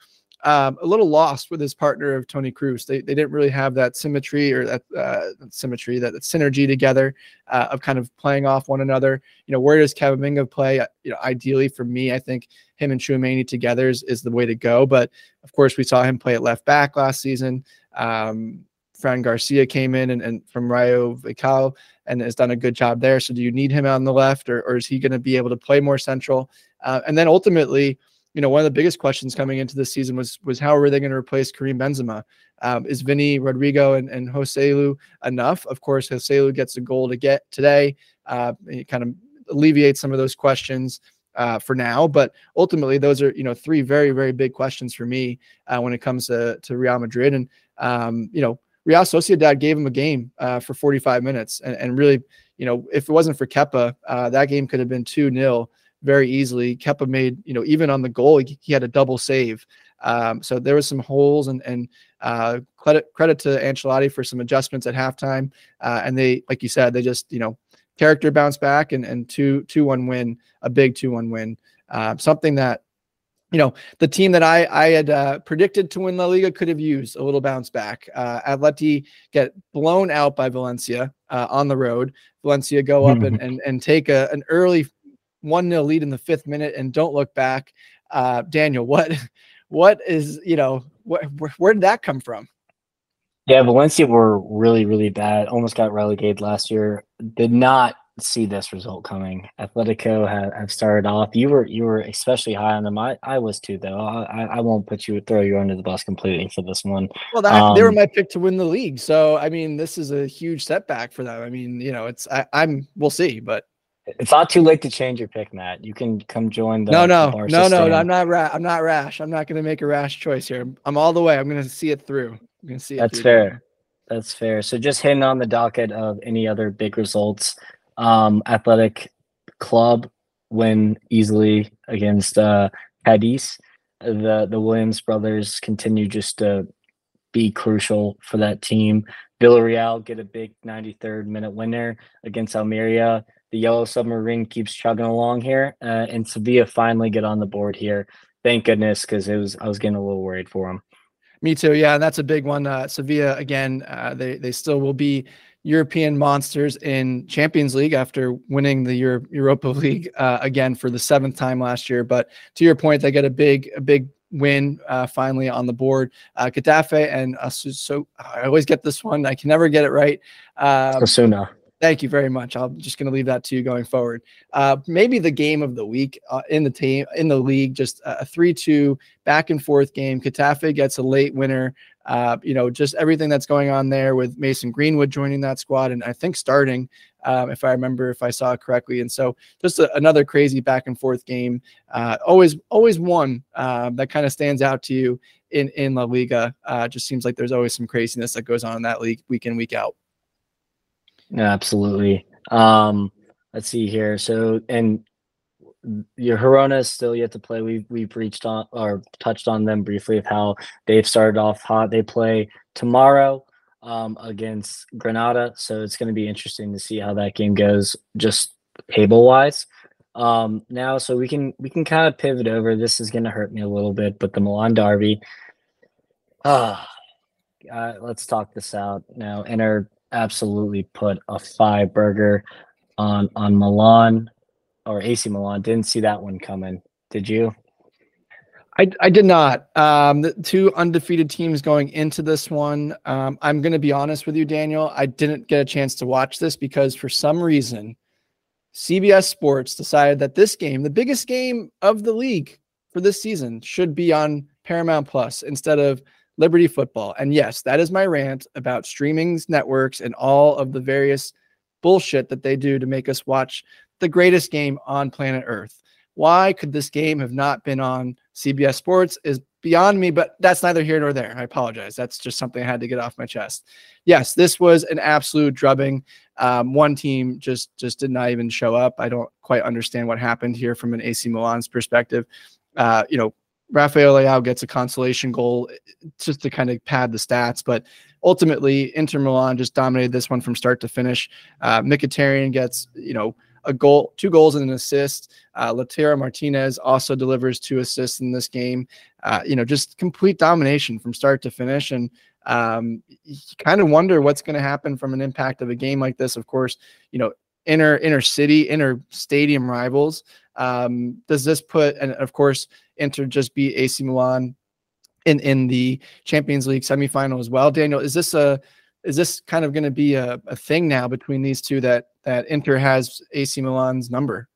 um, a little lost with his partner of Toni Kroos. They, they didn't really have that symmetry or that uh, symmetry, that, that synergy together uh, of kind of playing off one another. You know, where does Camavinga play? You know, ideally for me, I think him and Tchouameni together is, is the way to go. But of course, we saw him play at left back last season. Um, Fran Garcia came in and, and from Rayo Vallecano and has done a good job there. So do you need him on the left or, or is he going to be able to play more central? Uh, and then ultimately, you know, one of the biggest questions coming into this season was was how are they going to replace Karim Benzema? Um, is Vinny Rodrygo and, and Joselu enough? Of course, Joselu gets a goal to get today. Uh, it kind of alleviates some of those questions uh, for now, but ultimately, those are you know three very very big questions for me uh, when it comes to to Real Madrid. And um, you know, Real Sociedad gave him a game uh, for 45 minutes, and, and really, you know, if it wasn't for Kepa, uh, that game could have been two 0 very easily. Kepa made, you know, even on the goal, he, he had a double save. Um, so there was some holes and and uh, credit credit to Ancelotti for some adjustments at halftime. Uh, and they, like you said, they just you know character bounce back and and two two one win, a big two one win. Uh, something that you know the team that I I had uh, predicted to win La Liga could have used a little bounce back. Uh, Atleti get blown out by Valencia uh, on the road. Valencia go up and [laughs] and, and take a, an early 1 0 lead in the fifth minute and don't look back. Uh, Daniel, what [laughs] what is, you know, wh- where did that come from? Yeah, Valencia were really, really bad. Almost got relegated last year. Did not see this result coming. Atletico have, have started off. You were you were especially high on them. I, I was too though. I, I won't put you throw you under the bus completely for this one. Well, that, um, they were um, my pick to win the league. So I mean, this is a huge setback for them. I mean, you know, it's I, I'm we'll see, but it's not too late to change your pick, Matt. You can come join the. No, no, the no, no. I'm not. Ra- I'm not rash. I'm not going to make a rash choice here. I'm all the way. I'm going to see it through. I'm going to see it. That's fair. That's fair. So just hitting on the docket of any other big results. Um, athletic club win easily against uh, Cadiz. The the Williams brothers continue just to be crucial for that team. Villarreal get a big 93rd minute winner against Almeria. The Yellow Submarine keeps chugging along here, uh, and Sevilla finally get on the board here. Thank goodness, because it was I was getting a little worried for them. Me too. Yeah, and that's a big one. Uh, Sevilla again. Uh, they they still will be European monsters in Champions League after winning the Euro- Europa [laughs] League uh, again for the seventh time last year. But to your point, they get a big a big win uh, finally on the board. Uh, Getafe and uh, so I always get this one. I can never get it right. Osasuna. Thank you very much. I'm just going to leave that to you going forward. Uh, maybe the game of the week uh, in the team in the league, just a three-two back and forth game. Getafe gets a late winner. Uh, you know, just everything that's going on there with Mason Greenwood joining that squad, and I think starting, um, if I remember, if I saw it correctly. And so, just a, another crazy back and forth game. Uh, always, always one uh, that kind of stands out to you in in La Liga. Uh, just seems like there's always some craziness that goes on in that league week in week out. Absolutely. Um, let's see here. So, and your Girona is still yet to play. We've we've reached on or touched on them briefly of how they've started off hot. They play tomorrow um, against Granada, so it's going to be interesting to see how that game goes, just table wise. Um, now, so we can we can kind of pivot over. This is going to hurt me a little bit, but the Milan Derby. Ah, uh, let's talk this out now. Inter absolutely put a five burger on on Milan or AC Milan. Didn't see that one coming. Did you? I, I did not. Um, the two undefeated teams going into this one. Um, I'm going to be honest with you, Daniel. I didn't get a chance to watch this because for some reason, CBS Sports decided that this game, the biggest game of the league for this season, should be on Paramount Plus instead of Liberty Football. And yes, that is my rant about streamings, networks, and all of the various bullshit that they do to make us watch the greatest game on planet Earth. Why could this game have not been on CBS Sports is beyond me, but that's neither here nor there. I apologize. That's just something I had to get off my chest. Yes, this was an absolute drubbing. Um, one team just just did not even show up. I don't quite understand what happened here from an AC Milan's perspective. Uh, you know, Rafael Leao gets a consolation goal eh, just to kind of pad the stats, but ultimately Inter Milan just dominated this one from start to finish. Uh, Mkhitaryan gets, you know, a goal, two goals and an assist. Uh, Lautaro Martinez also delivers two assists in this game. Uh, you know, just complete domination from start to finish. And um, you kind of wonder what's going to happen from an impact of a game like this. Of course, you know, inner inner city, inner stadium rivals. Um, does this put, and of course, Inter just beat AC Milan in in the Champions League semifinal as well. Daniel, is this a is this kind of going to be a, a thing now between these two that that Inter has AC Milan's number?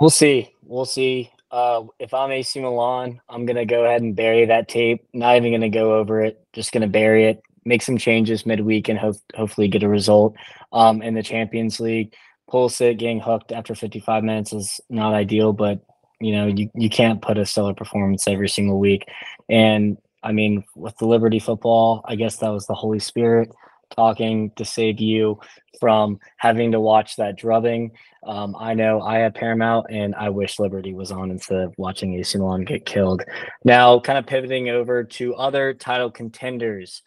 We'll see. We'll see. Uh, if I'm AC Milan, I'm gonna go ahead and bury that tape. Not even gonna go over it. Just gonna bury it. Make some changes midweek and hope hopefully get a result. Um, in the Champions League, Pulisic getting hooked after 55 minutes is not ideal, but you know you you can't put a stellar performance every single week. And I mean, with the Liberty football, I guess that was the Holy Spirit talking to save you from having to watch that drubbing. Um, I know I have Paramount and I wish Liberty was on instead of watching AC Milan get killed. Now, kind of pivoting over to other title contenders,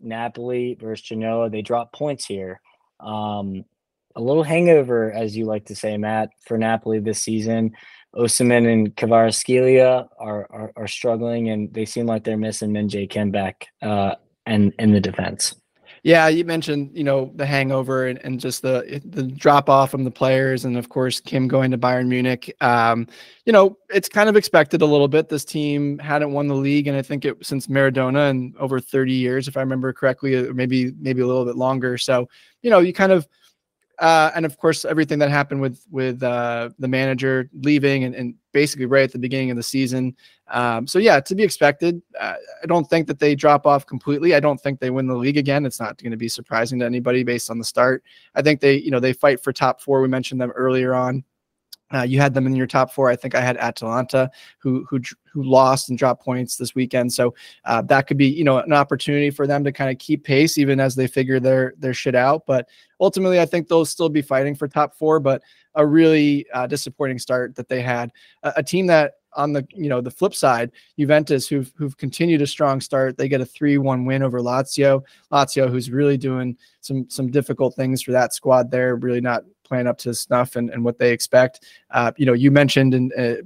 Napoli versus Genoa, they drop points here. Um, a little hangover, as you like to say, Matt, for Napoli this season. Osimhen and Kvaratskhelia are, are, are struggling, and they seem like they're missing Min-Jae Kim back uh, and in the defense. Yeah, you mentioned you know the hangover and, and just the the drop off from the players, and of course Kim going to Bayern Munich. Um, you know it's kind of expected a little bit. This team hadn't won the league, and I think it since Maradona in over 30 years, if I remember correctly, or maybe maybe a little bit longer. So you know you kind of uh, and of course everything that happened with with uh, the manager leaving and, and, basically right at the beginning of the season. Um, so yeah, to be expected. Uh, I don't think that they drop off completely. I don't think they win the league again. It's not going to be surprising to anybody based on the start. I think they you know they fight for top four. We mentioned them earlier on. Uh, you had them in your top four. I think I had Atalanta, who who who lost and dropped points this weekend. So uh, that could be you know an opportunity for them to kind of keep pace even as they figure their their shit out. But ultimately, I think they'll still be fighting for top four. But a really uh, disappointing start that they had. A, a, team that on the you know the flip side, Juventus, who've who've continued a strong start, they get a three-one win over Lazio. Lazio, who's really doing some some difficult things for that squad. There, really not playing up to snuff and, and what they expect. Uh, you know, you mentioned in uh,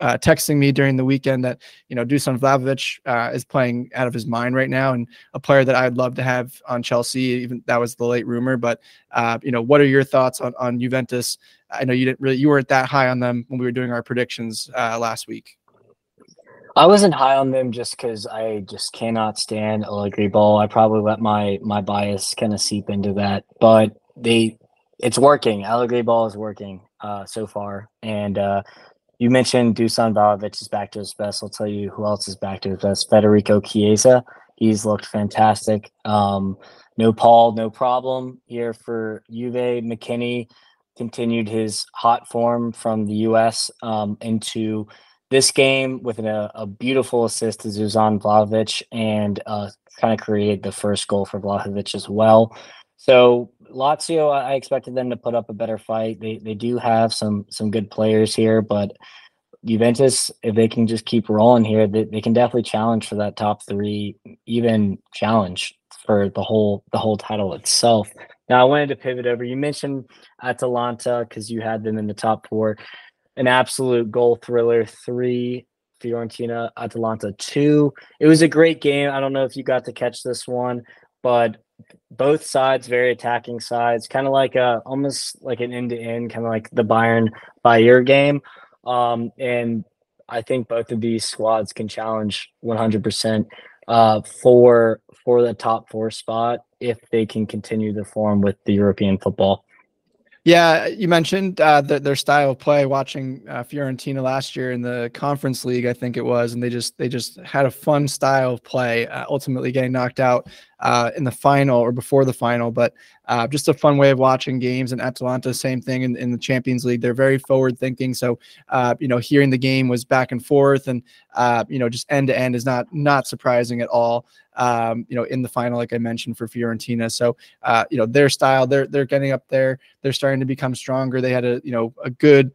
uh, texting me during the weekend that you know Dusan Vlahovic uh, is playing out of his mind right now, and a player that I'd love to have on Chelsea. Even that was the late rumor, but uh, you know, what are your thoughts on on Juventus? I know you didn't really you weren't that high on them when we were doing our predictions uh, last week. I wasn't high on them just because I just cannot stand Allegri ball. I probably let my my bias kind of seep into that, but they it's working. Allegri ball is working uh, so far, and uh, you mentioned Dusan Vlahovic is back to his best. I'll tell you who else is back to his best. Federico Chiesa. He's looked fantastic. Um, no Paul, no problem here for Juve. McKennie continued his hot form from the U.S. Um, into this game with a, a beautiful assist to Dusan Vlahovic and uh, kind of created the first goal for Vlahovic as well. So Lazio, I expected them to put up a better fight. They they do have some some good players here, but Juventus, if they can just keep rolling here, they, they can definitely challenge for that top three, even challenge for the whole the whole title itself. Now I wanted to pivot over. You mentioned Atalanta because you had them in the top four. An absolute goal thriller. Three Fiorentina, Atalanta two. It was a great game. I don't know if you got to catch this one, but both sides very attacking sides, kind of like a almost like an end to end, kind of like the Bayern Bayern game. Um, and I think both of these squads can challenge 100% uh, for for the top four spot if they can continue the form with the European football. Yeah, you mentioned uh, the, their style of play. Watching uh, Fiorentina last year in the Conference League, I think it was, and they just they just had a fun style of play. Uh, ultimately, getting knocked out uh, in the final or before the final, but uh, just a fun way of watching games. And Atalanta, same thing in, in the Champions League. They're very forward thinking. So, uh, you know, hearing the game was back and forth, and you know, just end to end is not not surprising at all um, you know, in the final, like I mentioned for Fiorentina. So, uh, you know, their style, they're they're getting up there. They're starting to become stronger. They had a you know a good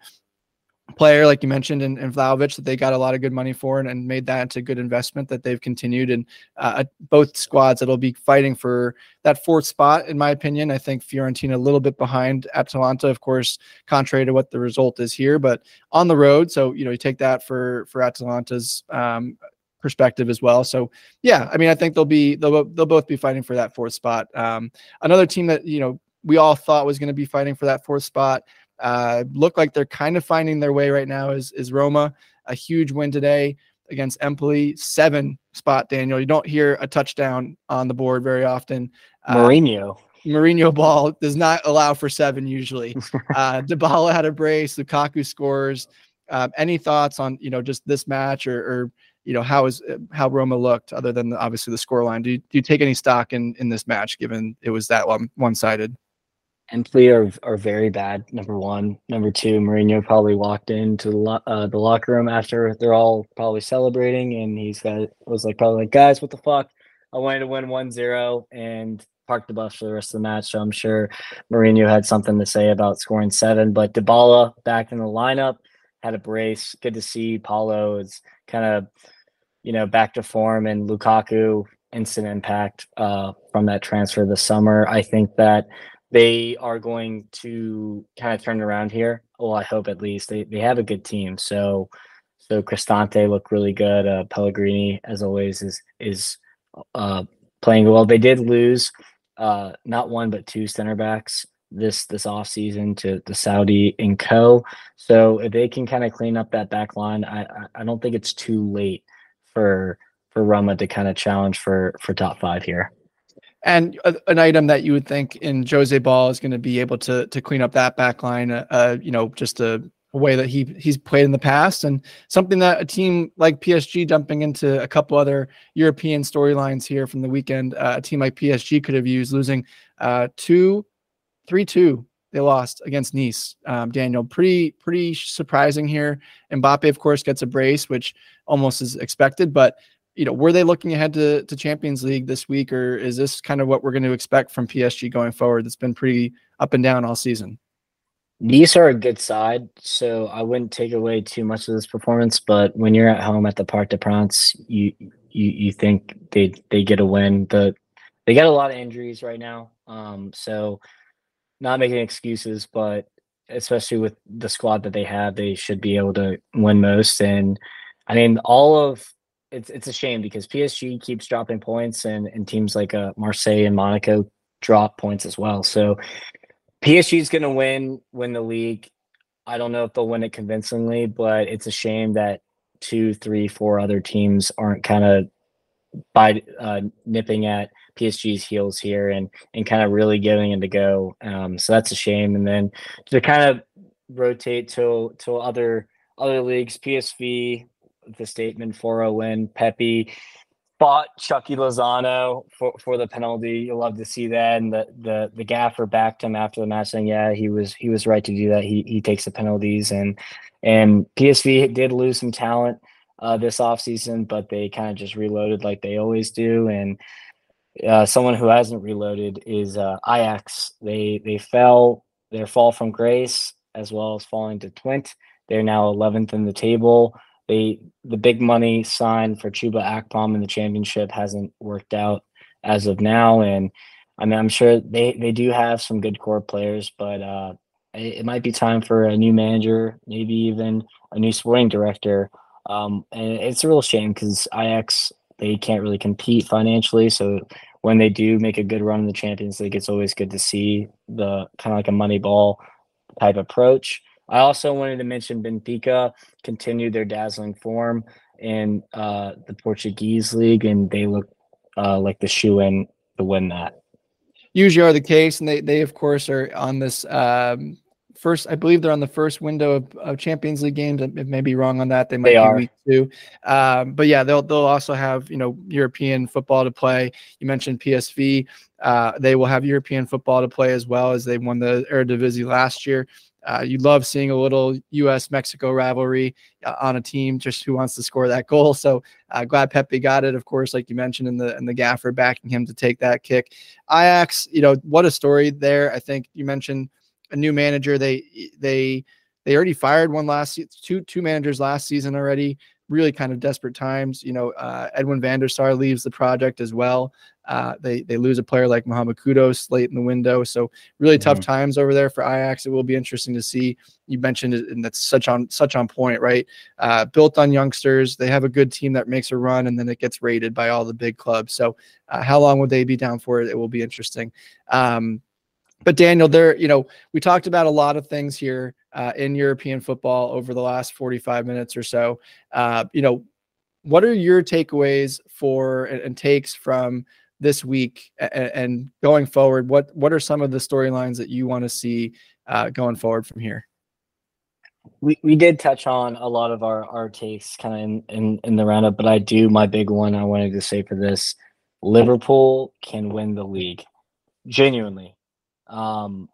player, like you mentioned, in, in Vlahovic, that they got a lot of good money for and, and made that into a good investment that they've continued. And uh, both squads that'll be fighting for that fourth spot, in my opinion. I think Fiorentina a little bit behind Atalanta, of course, contrary to what the result is here, but on the road. So, you know, you take that for for Atalanta's um, perspective as well. So yeah, I mean, I think they'll be they'll they'll both be fighting for that fourth spot. Um, another team that you know we all thought was going to be fighting for that fourth spot. Uh, look like they're kind of finding their way right now. Is is Roma a huge win today against Empoli? Seven spot, Daniel. You don't hear a touchdown on the board very often. Uh, Mourinho. Mourinho ball does not allow for seven usually. [laughs] uh, Dybala had a brace. Lukaku scores. Um, any thoughts on you know just this match or, or you know how is how Roma looked other than obviously the scoreline. Do you, do you take any stock in in this match given it was that one one sided? Empoli are are very bad. Number one, number two. Mourinho probably walked into the, uh, the locker room after they're all probably celebrating, and he's got was like probably like guys, what the fuck? I wanted to win 1-0 and park the bus for the rest of the match. So I'm sure Mourinho had something to say about scoring seven. But Dybala back in the lineup had a brace. Good to see Paulo is kind of you know, back to form and Lukaku instant impact uh, from that transfer this summer. I think that they are going to kind of turn around here. Well, I hope at least they, they have a good team. So, so Cristante looked really good. Uh, Pellegrini, as always, is is uh, playing well. They did lose uh, not one but two center backs this this off season to the Saudi and Co. So if they can kind of clean up that back line, I I don't think it's too late for for Roma to kind of challenge for for top five here. And a, an item that you would think in Jose Ball is going to be able to to clean up that back line, uh, uh, you know, just a, a, way that he he's played in the past, and something that a team like PSG jumping into a couple other European storylines here from the weekend, uh, a team like PSG could have used losing uh, two, three two they lost against Nice. Um, Daniel, pretty pretty surprising here. Mbappe, of course, gets a brace, which almost is expected. But you know, were they looking ahead to to Champions League this week, or is this kind of what we're going to expect from PSG going forward? That's been pretty up and down all season. Nice are a good side, so I wouldn't take away too much of this performance. But when you're at home at the Parc des Princes, you you you think they they get a win. The they got a lot of injuries right now, um, so not making excuses, but especially with the squad that they have, they should be able to win most. And I mean, all of it's it's a shame because PSG keeps dropping points, and and teams like uh, Marseille and Monaco drop points as well. So PSG is going to win win the league. I don't know if they'll win it convincingly, but it's a shame that two, three, four other teams aren't kind of by uh, nipping at PSG's heels here and and kind of really giving it a go. Um, so that's a shame. And then to kind of rotate to to other other leagues, PSV the statement 4-0 win. Pepi fought Chucky Lozano for, for the penalty. You love to see that. And the, the the gaffer backed him after the match saying, Yeah, he was he was right to do that. He he takes the penalties and and PSV did lose some talent uh, this offseason, but they kind of just reloaded like they always do. And uh, someone who hasn't reloaded is uh, Ajax. They they fell their fall from grace as well as falling to Twente. They're now 11th in the table they the big money sign for Chuba Akpom in the championship hasn't worked out as of now, and I mean I'm sure they they do have some good core players, but uh, it, it might be time for a new manager, maybe even a new sporting director. Um, and it's a real shame because Ajax they can't really compete financially, so when they do make a good run in the Champions League, it's always good to see the kind of like a money ball type approach. I also wanted to mention Benfica continued their dazzling form in uh, the Portuguese league, and they look uh, like the shoe in to win that. Usually are the case, and they they of course are on this um, first. I believe they're on the first window of, of Champions League games. I may be wrong on that. They might they be are. week two, um, but yeah, they'll they'll also have you know European football to play. You mentioned PSV. Uh, they will have European football to play as well as they won the Eredivisie last year. Uh, you love seeing a little U.S. Mexico rivalry uh, on a team just who wants to score that goal. So uh, glad Pepi got it, of course, like you mentioned in the in the gaffer backing him to take that kick. Ajax, you know what a story there. I think you mentioned a new manager. They they they already fired one last two two managers last season already really kind of desperate times. You know, uh, Edwin van der Sar leaves the project as well. Uh, they they lose a player like Mohamed Kudus late in the window, so really mm-hmm. tough times over there for Ajax. It will be interesting to see. You mentioned it, and that's such on such on point, right? Uh, built on youngsters, they have a good team that makes a run, and then it gets raided by all the big clubs. So, uh, how long would they be down for it? It will be interesting. Um, but Daniel, there, you know, we talked about a lot of things here uh, in European football over the last 45 minutes or so. Uh, you know, what are your takeaways for and, and takes from this week and, and, going forward? What what are some of the storylines that you want to see uh, going forward from here? We, we did touch on a lot of our, our takes kind of in, in, in the roundup, but I do my big one I wanted to say for this Liverpool can win the league. Genuinely. Um,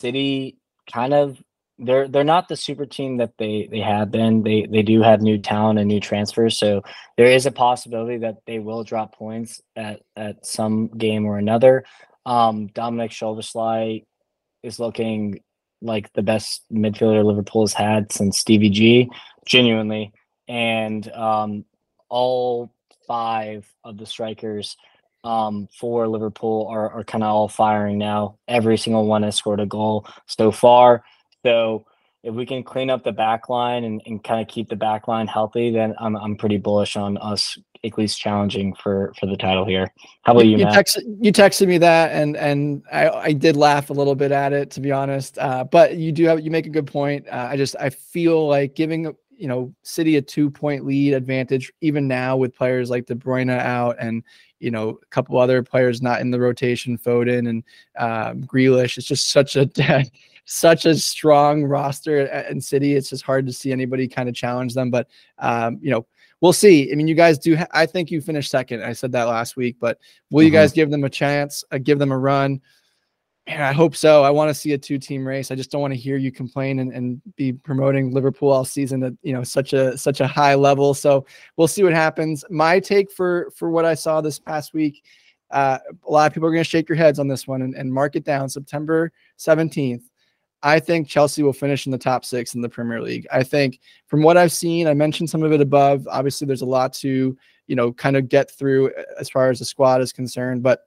City kind of they're they're not the super team that they they have been. They they do have new talent and new transfers, so there is a possibility that they will drop points at at some game or another. Um, Dominic Szoboszlai is looking like the best midfielder Liverpool has had since Stevie G, genuinely, and um, all five of the strikers um, for Liverpool are, are kind of all firing now. Every single one has scored a goal so far. So if we can clean up the back line and, and kind of keep the back line healthy, then I'm I'm pretty bullish on us at least challenging for for the title here. How about you, you Matt? Texted, you texted me that, and and I, I did laugh a little bit at it to be honest. Uh, but you do have you make a good point. Uh, I just I feel like giving you know City a two point lead advantage even now with players like De Bruyne out and you know a couple other players not in the rotation, Foden and um, Grealish. It's just such a [laughs] such a strong roster in City. It's just hard to see anybody kind of challenge them. But um, you know, we'll see. I mean, you guys do. Ha- I think you finished second. I said that last week, but will you mm-hmm. guys give them a chance? Uh, give them a run? Man, I hope so. I want to see a two-team race. I just don't want to hear you complain and, and be promoting Liverpool all season at you know such a such a high level. So we'll see what happens. My take for for what I saw this past week, uh, a lot of people are going to shake your heads on this one and, and mark it down. September 17th. I think Chelsea will finish in the top six in the Premier League. I think from what I've seen, I mentioned some of it above. Obviously, there's a lot to you know kind of get through as far as the squad is concerned, but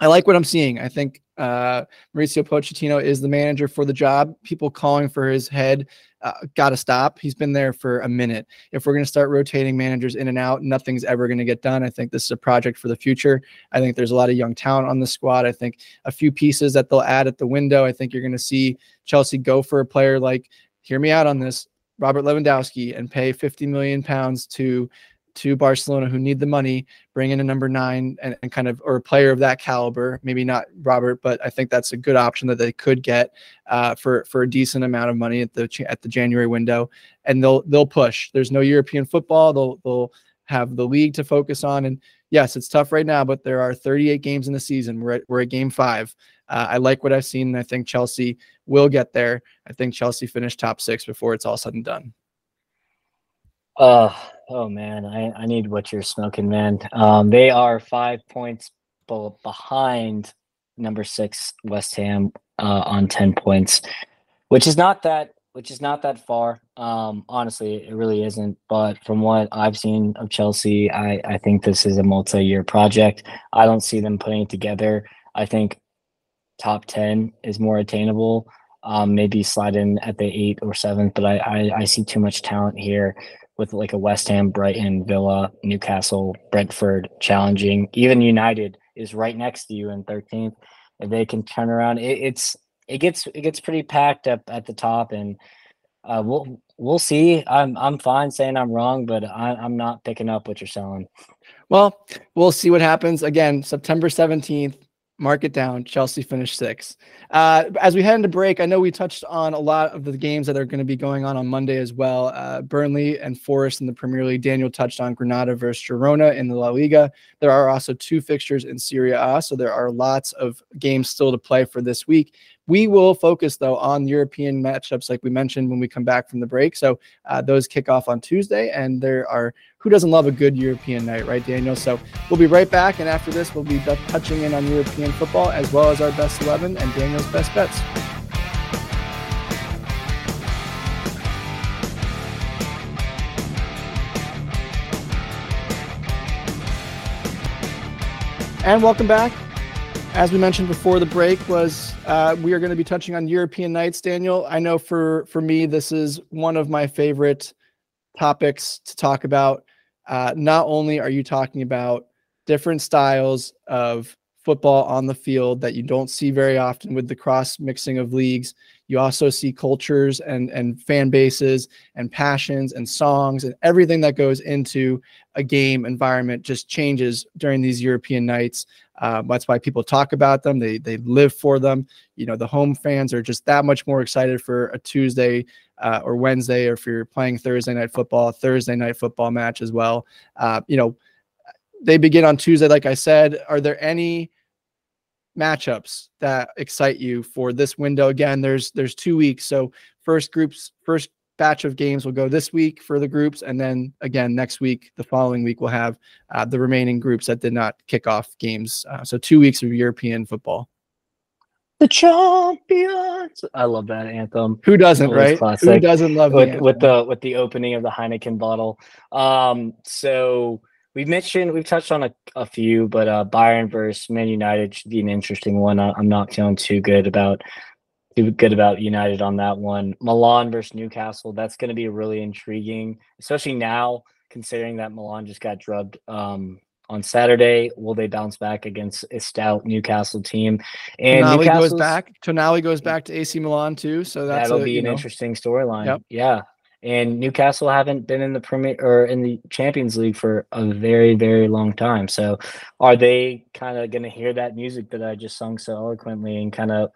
I like what I'm seeing. I think uh, Mauricio Pochettino is the manager for the job. People calling for his head uh, got to stop. He's been there for a minute. If we're going to start rotating managers in and out, nothing's ever going to get done. I think this is a project for the future. I think there's a lot of young talent on the squad. I think a few pieces that they'll add at the window. I think you're going to see Chelsea go for a player like, hear me out on this, Robert Lewandowski, and pay 50 million pounds to to Barcelona who need the money, bring in a number nine and, and, kind of or a player of that caliber. Maybe not Robert, but I think that's a good option that they could get uh, for for a decent amount of money at the at the January window, and they'll they'll push. There's no European football. They'll they'll have the league to focus on. And yes, it's tough right now, but there are 38 games in the season. We're at, we're at game five. Uh, I like what I've seen, and I think Chelsea will get there. I think Chelsea finished top six before it's all said and done. Uh, oh man, I, I need what you're smoking, man. Um, they are five points behind number six West Ham uh, on ten points, which is not that which is not that far. Um, honestly, it really isn't. But from what I've seen of Chelsea, I, I think this is a multi-year project. I don't see them putting it together. I think top ten is more attainable. Um, maybe slide in at the eight or seventh, but I, I, I see too much talent here with like a West Ham, Brighton, Villa, Newcastle, Brentford challenging. Even United is right next to you in 13th. If they can turn around, it, it's it gets it gets pretty packed up at the top, and uh, we'll we'll see. I'm I'm fine saying I'm wrong, but I, I'm not picking up what you're selling. Well, we'll see what happens. Again, September 17th, mark it down. Chelsea finished six. Uh, as we head into break, I know we touched on a lot of the games that are going to be going on on Monday as well. Uh, Burnley and Forest in the Premier League. Daniel touched on Granada versus Girona in the La Liga. There are also two fixtures in Serie A, so there are lots of games still to play for this week. We will focus though on European matchups, like we mentioned when we come back from the break. So uh, those kick off on Tuesday, and there are who doesn't love a good European night, right, Daniel? So we'll be right back, and after this, we'll be touching in on European football as well as our best eleven and Daniel's best bets. And welcome back as we mentioned before the break was uh, we are going to be touching on european nights daniel. I know for for me this is one of my favorite topics to talk about. Uh, not only are you talking about different styles of football on the field that you don't see very often with the cross mixing of leagues you also see cultures and and fan bases and passions and songs and everything that goes into a game environment just changes during these european nights uh, that's why people talk about them. They they live for them. You know, the home fans are just that much more excited for a Tuesday uh, or Wednesday, or if you're playing Thursday night football, Thursday night football match as well. Uh, you know, they begin on Tuesday, like I said. Are there any matchups that excite you for this window? Again, there's there's two weeks, so first groups first batch of games will go this week for the groups, and then again next week, the following week, we'll have uh, the remaining groups that did not kick off games. Uh, so two weeks of European football. The champions! I love that anthem. Who doesn't, right? Classic. Who doesn't love with, with the with the opening of the Heineken bottle? Um, so we've mentioned we've touched on a, a few, but uh, Bayern versus Man United should be an interesting one. I, I'm not feeling too good about good about United on that one. Milan versus Newcastle, that's going to be really intriguing, especially now considering that Milan just got drubbed um, on Saturday. Will they bounce back against a stout Newcastle team? And Tonali goes back. Tonali goes back to AC Milan too, so that'll a, be an know. interesting storyline. Yep. Yeah. And Newcastle haven't been in the Premier or in the Champions League for a very, very long time. So, are they kind of going to hear that music that I just sung so eloquently and kind of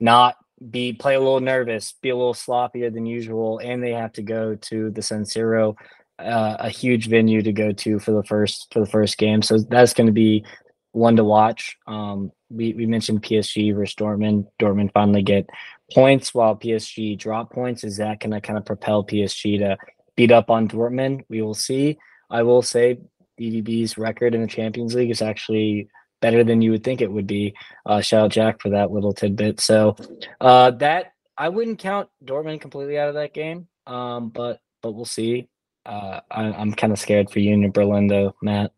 not be play a little nervous, be a little sloppier than usual, and they have to go to the San Siro, uh, a huge venue to go to for the first for the first game. So that's going to be one to watch. Um, we, we mentioned PSG versus Dortmund. Dortmund finally get points while PSG drop points. Is that going to kind of propel PSG to beat up on Dortmund? We will see. I will say BVB's record in the Champions League is actually better than you would think it would be. Uh, shout out Jack for that little tidbit. So uh, that I wouldn't count Dortmund completely out of that game, um, but but we'll see. Uh, I, I'm kind of scared for Union Berlin though, Matt.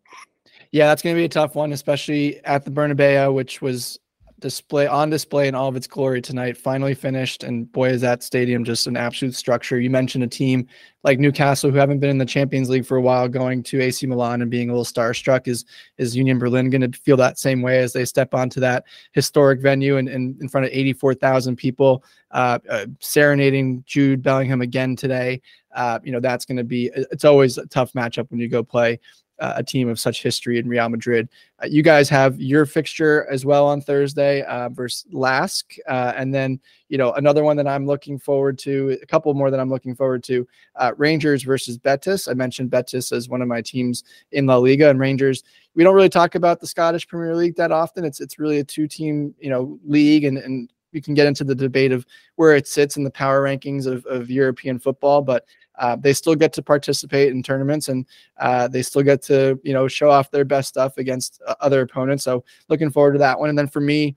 Yeah, that's going to be a tough one, especially at the Bernabeu, which was display on display in all of its glory tonight. Finally finished, and boy, is that stadium just an absolute structure. You mentioned a team like Newcastle who haven't been in the Champions League for a while, going to AC Milan and being a little starstruck. Is is Union Berlin going to feel that same way as they step onto that historic venue and, in front of eighty four thousand people, uh, uh, serenading Jude Bellingham again today? Uh, you know that's going to be. It's always a tough matchup when you go play uh, a team of such history in Real Madrid. Uh, you guys have your fixture as well on Thursday uh, versus Lask, uh, and then you know another one that I'm looking forward to. A couple more that I'm looking forward to. Uh, Rangers versus Betis. I mentioned Betis as one of my teams in La Liga, and Rangers. We don't really talk about the Scottish Premier League that often. It's it's really a two team you know league, and and you can get into the debate of where it sits in the power rankings of, of European football, but uh, they still get to participate in tournaments and uh, they still get to you know show off their best stuff against uh, other opponents. So looking forward to that one. And then for me,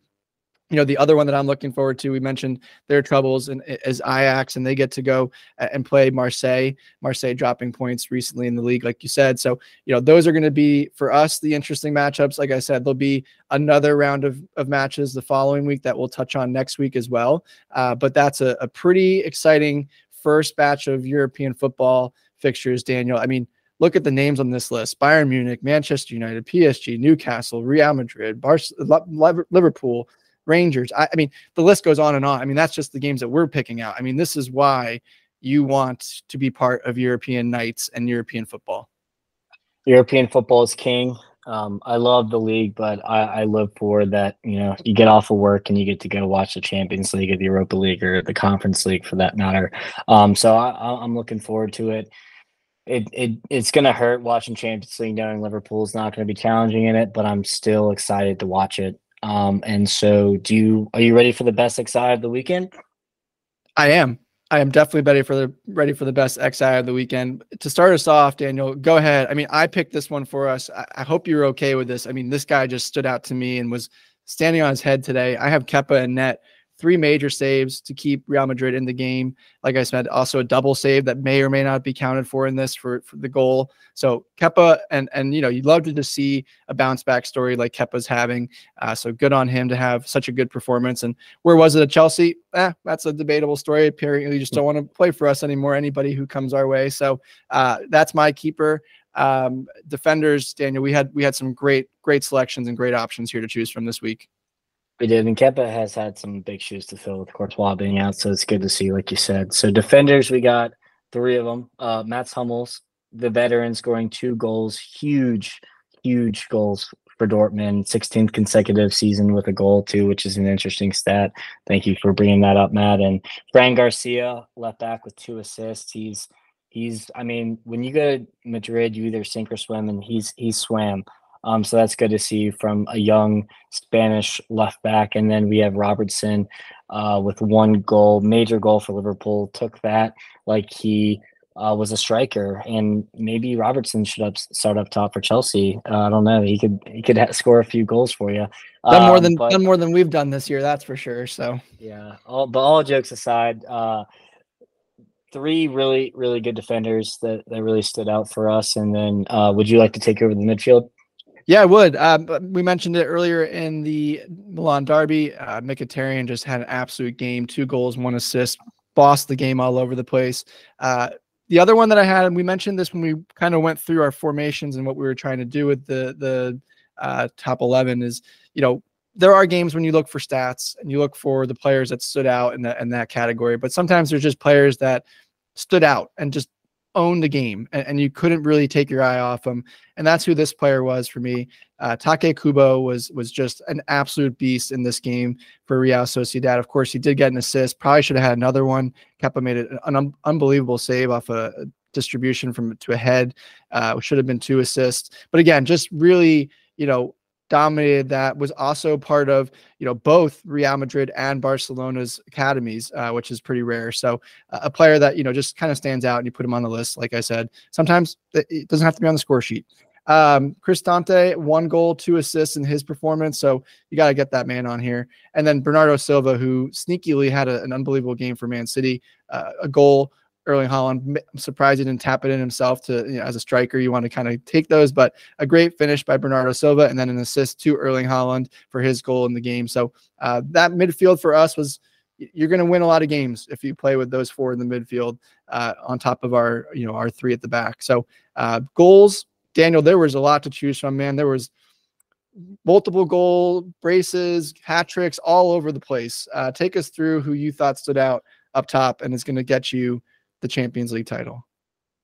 you know the other one that I'm looking forward to. We mentioned their troubles and as Ajax, and they get to go and play Marseille. Marseille dropping points recently in the league, like you said. So you know those are going to be for us the interesting matchups. Like I said, there'll be another round of, of matches the following week that we'll touch on next week as well. Uh, but that's a, a pretty exciting first batch of European football fixtures, Daniel. I mean, look at the names on this list Bayern Munich, Manchester United, PSG, Newcastle, Real Madrid, Bar- Liverpool, Rangers. I, I, mean, the list goes on and on. I mean, that's just the games that we're picking out. I mean, this is why you want to be part of European nights and European football. European football is king. Um, I love the league, but I, I live for that. You know, you get off of work and you get to go watch the Champions League or the Europa League or the Conference League for that matter. Um, so I, I'm looking forward to it. It, it it's gonna hurt watching Champions League knowing Liverpool's not gonna be challenging in it, but I'm still excited to watch it. Um, and so, do you are you ready for the best XI of the weekend? I am. I am definitely ready for the ready for the best XI of the weekend. To start us off, Daniel, go ahead. I mean, I picked this one for us. I, I hope you're okay with this. I mean, this guy just stood out to me and was standing on his head today. I have Kepa and net three major saves to keep Real Madrid in the game. Like I said, also a double save that may or may not be counted for in this for, for the goal. So Kepa and and you know you'd love to just see a bounce back story like Kepa's having. Uh, so good on him to have such a good performance. And where was it at Chelsea? Eh, that's a debatable story. Apparently, you just don't want to play for us anymore. Anybody who comes our way. So uh, that's my keeper. Um, defenders, Daniel. We had we had some great great selections and great options here to choose from this week. We did, and Kepa has had some big shoes to fill with Courtois being out, so it's good to see, like you said. So defenders, we got three of them. Uh, Mats Hummels, the veteran, scoring two goals, huge, huge goals for Dortmund. 16th consecutive season with a goal too, which is an interesting stat. Thank you for bringing that up, Matt. And Fran Garcia, left back with two assists. He's he's. I mean, when you go to Madrid, you either sink or swim, and he's he swam. Um, so that's good to see from a young Spanish left back. And then we have Robertson uh, with one goal, major goal for Liverpool. Took that like he uh, was a striker, and maybe Robertson should up, start up top for Chelsea. Uh, I don't know. He could he could ha- score a few goals for you. Done more um, than but, done more than we've done this year. That's for sure. So yeah. All, but all jokes aside, uh, three really really good defenders that that really stood out for us. And then, uh, would you like to take over the midfield? Yeah, I would. Um, we mentioned it earlier in the Milan Derby. Uh, Mkhitaryan just had an absolute game, two goals, one assist, bossed the game all over the place. Uh, the other one that I had, and we mentioned this when we kind of went through our formations and what we were trying to do with the the uh, top eleven, is you know there are games when you look for stats and you look for the players that stood out in that in that category, but sometimes there's just players that stood out and just owned the game and, and, you couldn't really take your eye off him. And that's who this player was for me. Uh, Take Kubo was was just an absolute beast in this game for Real Sociedad. Of course, he did get an assist. Probably should have had another one. Kepa made an un- unbelievable save off a, distribution from to a head. Uh, should have been two assists. But again, just really, you know, dominated that. Was also part of you know both Real Madrid and Barcelona's academies, uh, which is pretty rare. So uh, a player that you know just kind of stands out, and you put him on the list. Like I said, sometimes it doesn't have to be on the score sheet. Um, Cristante, one goal, two assists in his performance. So you got to get that man on here. And then Bernardo Silva, who sneakily had a, an unbelievable game for Man City, uh, a goal. Erling Haaland. I'm surprised he didn't tap it in himself to, you know, as a striker, you want to kind of take those, but a great finish by Bernardo Silva and then an assist to Erling Haaland for his goal in the game. So uh, that midfield for us was, you're going to win a lot of games if you play with those four in the midfield uh, on top of our, you know, our three at the back. So uh, goals, Daniel, there was a lot to choose from, man. There was multiple goal braces, hat tricks all over the place. Uh, take us through who you thought stood out up top and is going to get you the Champions League title.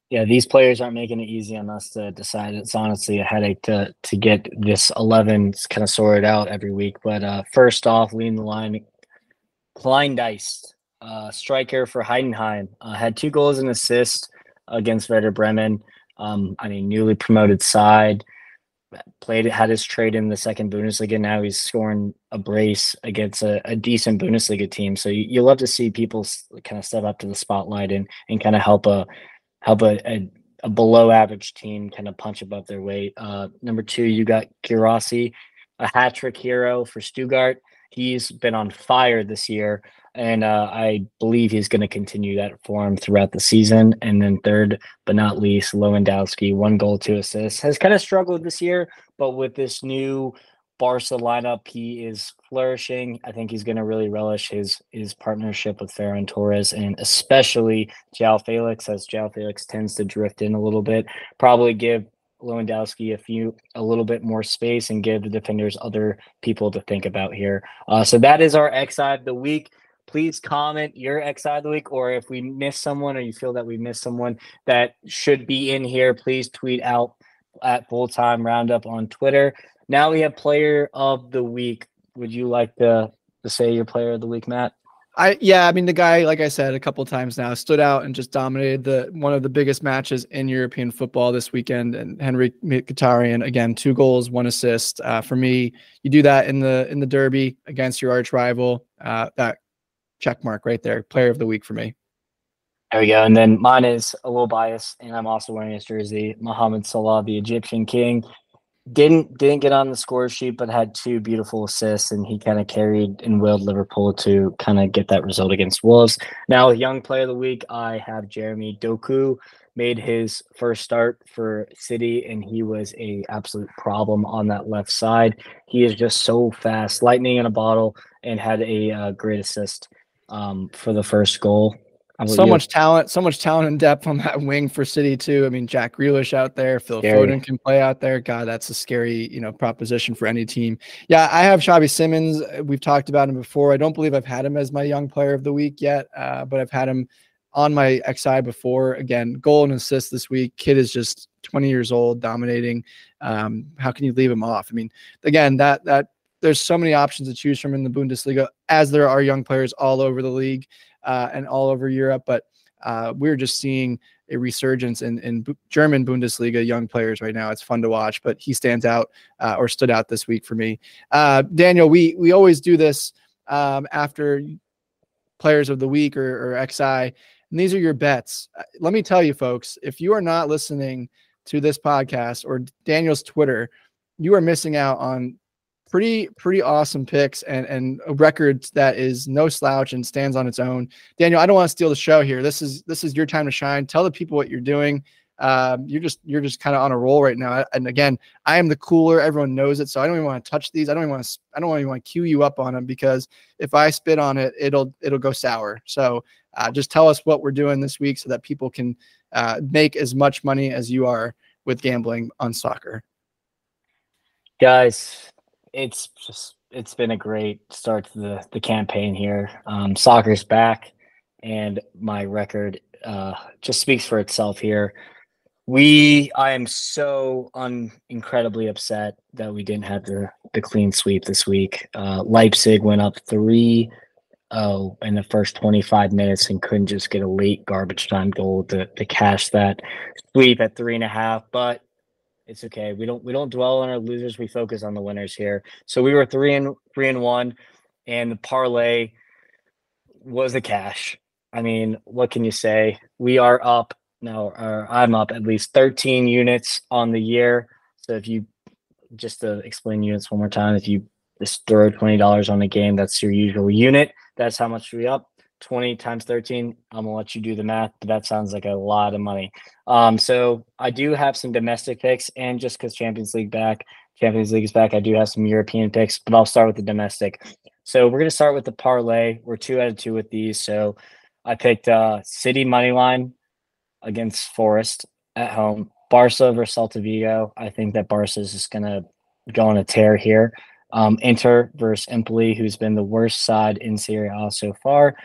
Yeah, these players aren't making it easy on us to decide. It's honestly a headache to to get this eleven kind of sorted out every week. But uh, first off, leading the line, Kleindienst, uh, striker for Heidenheim, uh, had two goals and assist against Werder Bremen. Um, I mean, newly promoted side, played had his trade in the second Bundesliga. Now he's scoring a brace against a, a decent Bundesliga team. So you, you love to see people kind of step up to the spotlight and and kind of help a help a, a, a below average team kind of punch above their weight. Uh, number two, you got Guirassy, a hat trick hero for Stuttgart. He's been on fire this year and uh, I believe he's going to continue that form throughout the season. And then third, but not least, Lewandowski, one goal, two assists, has kind of struggled this year, but with this new Barca lineup, he is flourishing. I think he's going to really relish his his partnership with Ferran Torres and especially João Felix, as João Felix tends to drift in a little bit. Probably give Lewandowski a few a little bit more space and give the defenders other people to think about here. Uh, so that is our XI of the week please comment your XI of the week, or if we miss someone or you feel that we missed someone that should be in here, please tweet out at full time roundup on Twitter. Now we have player of the week. Would you like to, to say your player of the week, Matt? I yeah, I mean the guy, like I said a couple times now, stood out and just dominated the one of the biggest matches in European football this weekend. And Henry Mkhitaryan again, two goals, one assist. Uh, for me, you do that in the in the derby against your arch rival. Uh, that check mark right there. Player of the week for me. There we go. And then mine is a little biased, and I'm also wearing his jersey. Mohamed Salah, the Egyptian king, didn't didn't get on the score sheet, but had two beautiful assists, and he kind of carried and willed Liverpool to kind of get that result against Wolves. Now, young player of the week, I have Jeremy Doku. Made his first start for City, and he was a absolute problem on that left side. He is just so fast, lightning in a bottle, and had a uh, great assist um, for the first goal. So you? much talent, so much talent and depth on that [laughs] wing for City too. I mean, Jack Grealish out there, Phil scary. Foden can play out there. God, that's a scary, you know, proposition for any team. Yeah, I have Xavi Simons. We've talked about him before. I don't believe I've had him as my young player of the week yet, uh, but I've had him on my XI before. Again, goal and assist this week. Kid is just 20 years old, dominating. Um, how can you leave him off? I mean, again, that that there's so many options to choose from in the Bundesliga, as there are young players all over the league uh, and all over Europe. But uh, we're just seeing a resurgence in, in German Bundesliga young players right now. It's fun to watch, but he stands out uh, or stood out this week for me. Uh, Daniel, we we always do this um, after players of the week or, or XI, and these are your bets. Uh, let me tell you, folks, if you are not listening to this podcast or Daniel's Twitter, you are missing out on pretty pretty awesome picks and and a record that is no slouch and stands on its own. Daniel, I don't want to steal the show here. This is this is your time to shine. Tell the people what you're doing. Um, you're just you're just kind of on a roll right now. And again, I am the cooler. Everyone knows it, so I don't even want to touch these. I don't even want to. I don't even want to cue you up on them because if I spit on it, it'll it'll go sour. So uh, just tell us what we're doing this week so that people can uh, make as much money as you are with gambling on soccer. Guys, it's just it's been a great start to the the campaign here. Um, soccer's back, and my record uh, just speaks for itself here. We, I am so un incredibly upset that we didn't have the the clean sweep this week. Uh, Leipzig went up three oh in the first 25 minutes and couldn't just get a late garbage time goal to, to cash that sweep at three and a half. But It's okay. We don't we don't dwell on our losers. We focus on the winners here. So we were three and three and one, and the parlay was a cash. I mean, what can you say? We are up now. Or I'm up at least 13 units on the year. So if you just to explain units one more time, if you just throw twenty dollars on a game, that's your usual unit. That's how much we up. 20 times 13 i'm gonna let you do the math but that sounds like a lot of money. Um so i do have some domestic picks and just because champions league back champions league is back i do have some european picks but i'll start with the domestic. So we're gonna start with the parlay. We're two out of two with these. So i picked uh city money line against forest at home. Barca versus celta vigo. I think that barca is just gonna go on a tear here. Um, Inter versus Empoli, who's been the worst side in Serie A so far.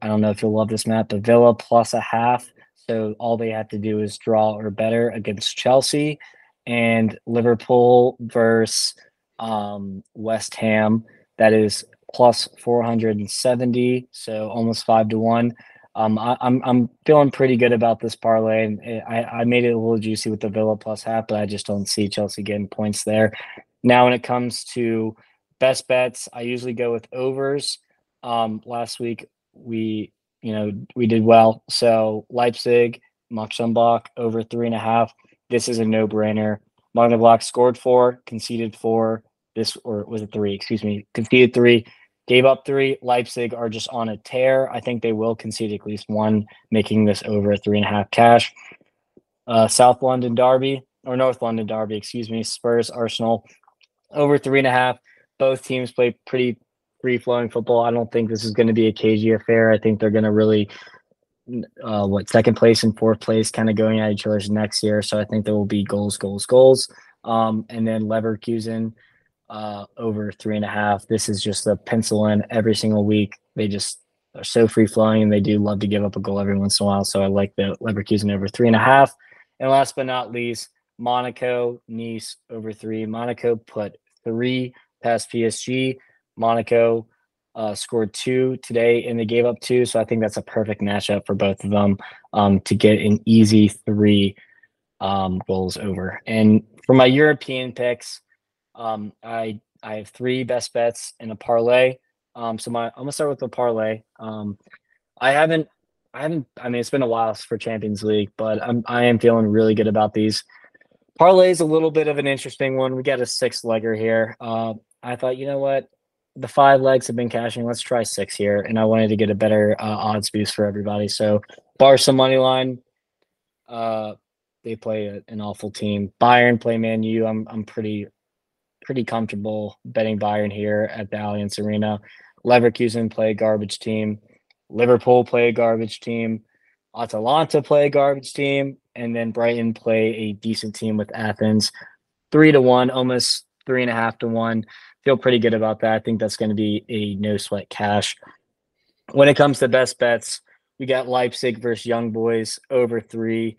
I don't know if you'll love this map, but Villa plus a half. So all they have to do is draw or better against Chelsea and Liverpool versus um, West Ham. That is plus 470. So almost five to one. Um, I, am I'm, I'm feeling pretty good about this parlay, and I, I made it a little juicy with the Villa plus half, but I just don't see Chelsea getting points there. Now, when it comes to best bets, I usually go with overs. Um, last week, we you know we did well. So Leipzig, Mönchengladbach over three and a half. This is a no brainer. Mönchengladbach scored four, conceded four. This or was it three? Excuse me, conceded three, gave up three. Leipzig are just on a tear. I think they will concede at least one, making this over three and a half cash. Uh, South London Derby or North London Derby, excuse me. Spurs Arsenal over three and a half. Both teams play pretty free flowing football. I don't think this is going to be a cagey affair. I think they're going to really, uh, what second place and fourth place, kind of going at each other's next year. So I think there will be goals, goals, goals. Um, and then Leverkusen uh, over three and a half. This is just a pencil in every single week. They just are so free flowing and they do love to give up a goal every once in a while. So I like the Leverkusen over three and a half. And last but not least, Monaco, Nice over three. Monaco put three past PSG. Monaco uh, scored two today and they gave up two. So I think that's a perfect matchup for both of them um, to get an easy three um, goals over. And for my European picks, um, I I have three best bets in a parlay. Um, so my I'm gonna start with the parlay. Um, I haven't I haven't I mean it's been a while for Champions League, but I'm I am feeling really good about these. Parlay is a little bit of an interesting one. We got a six legger here. Uh, I thought, you know what? The five legs have been cashing. Let's try six here. And I wanted to get a better uh, odds boost for everybody. So Barca money line. Uh, they play a, an awful team. Bayern play Man U. I'm I'm pretty pretty comfortable betting Bayern here at the Allianz Arena. Leverkusen play a garbage team. Liverpool play a garbage team. Atalanta play a garbage team, and then Brighton play a decent team with Athens. Three to one, almost three and a half to one feel pretty good about that. I think that's going to be a no sweat cash. When it comes to best bets, we got Leipzig versus Young Boys over three.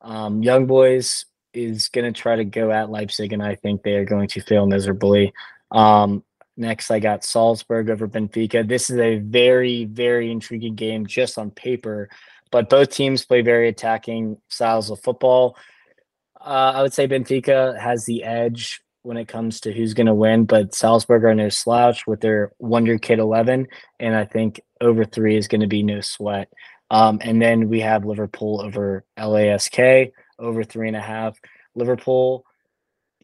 Um, Young Boys is going to try to go at Leipzig, and I think they are going to fail miserably. Um, next, I got Salzburg over Benfica. This is a very, very intriguing game just on paper, but both teams play very attacking styles of football. Uh, I would say Benfica has the edge when it comes to who's going to win, but Salzburg are no slouch with their Wonder Kid 11. And I think over three is going to be no sweat. Um, and then we have Liverpool over LASK over three and a half. Liverpool,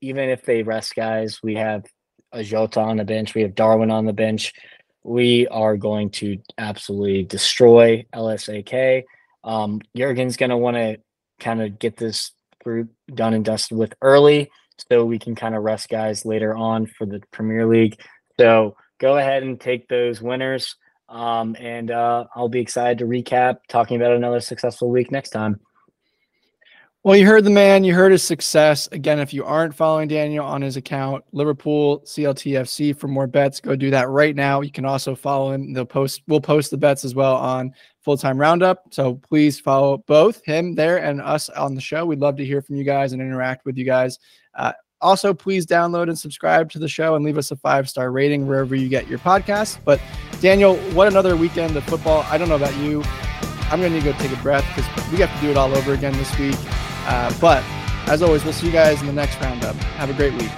even if they rest guys, we have a Jota on the bench, we have Darwin on the bench. We are going to absolutely destroy LASK. Um, Jurgen's going to want to kind of get this group done and dusted with early so we can kind of rest guys later on for the Premier League. So go ahead and take those winners. Um, and uh, I'll be excited to recap talking about another successful week next time. Well, you heard the man, you heard his success. Again, if you aren't following Daniel on his account, Liverpool CLTFC for more bets, go do that right now. You can also follow him. They'll post, we'll post the bets as well on full time roundup. So please follow both him there and us on the show. We'd love to hear from you guys and interact with you guys. Uh, also, please download and subscribe to the show and leave us a five star rating wherever you get your podcast. But Daniel, what another weekend of football. I don't know about you. I'm going to need to go take a breath because we have to do it all over again this week. Uh, but as always, we'll see you guys in the next roundup. Have a great week.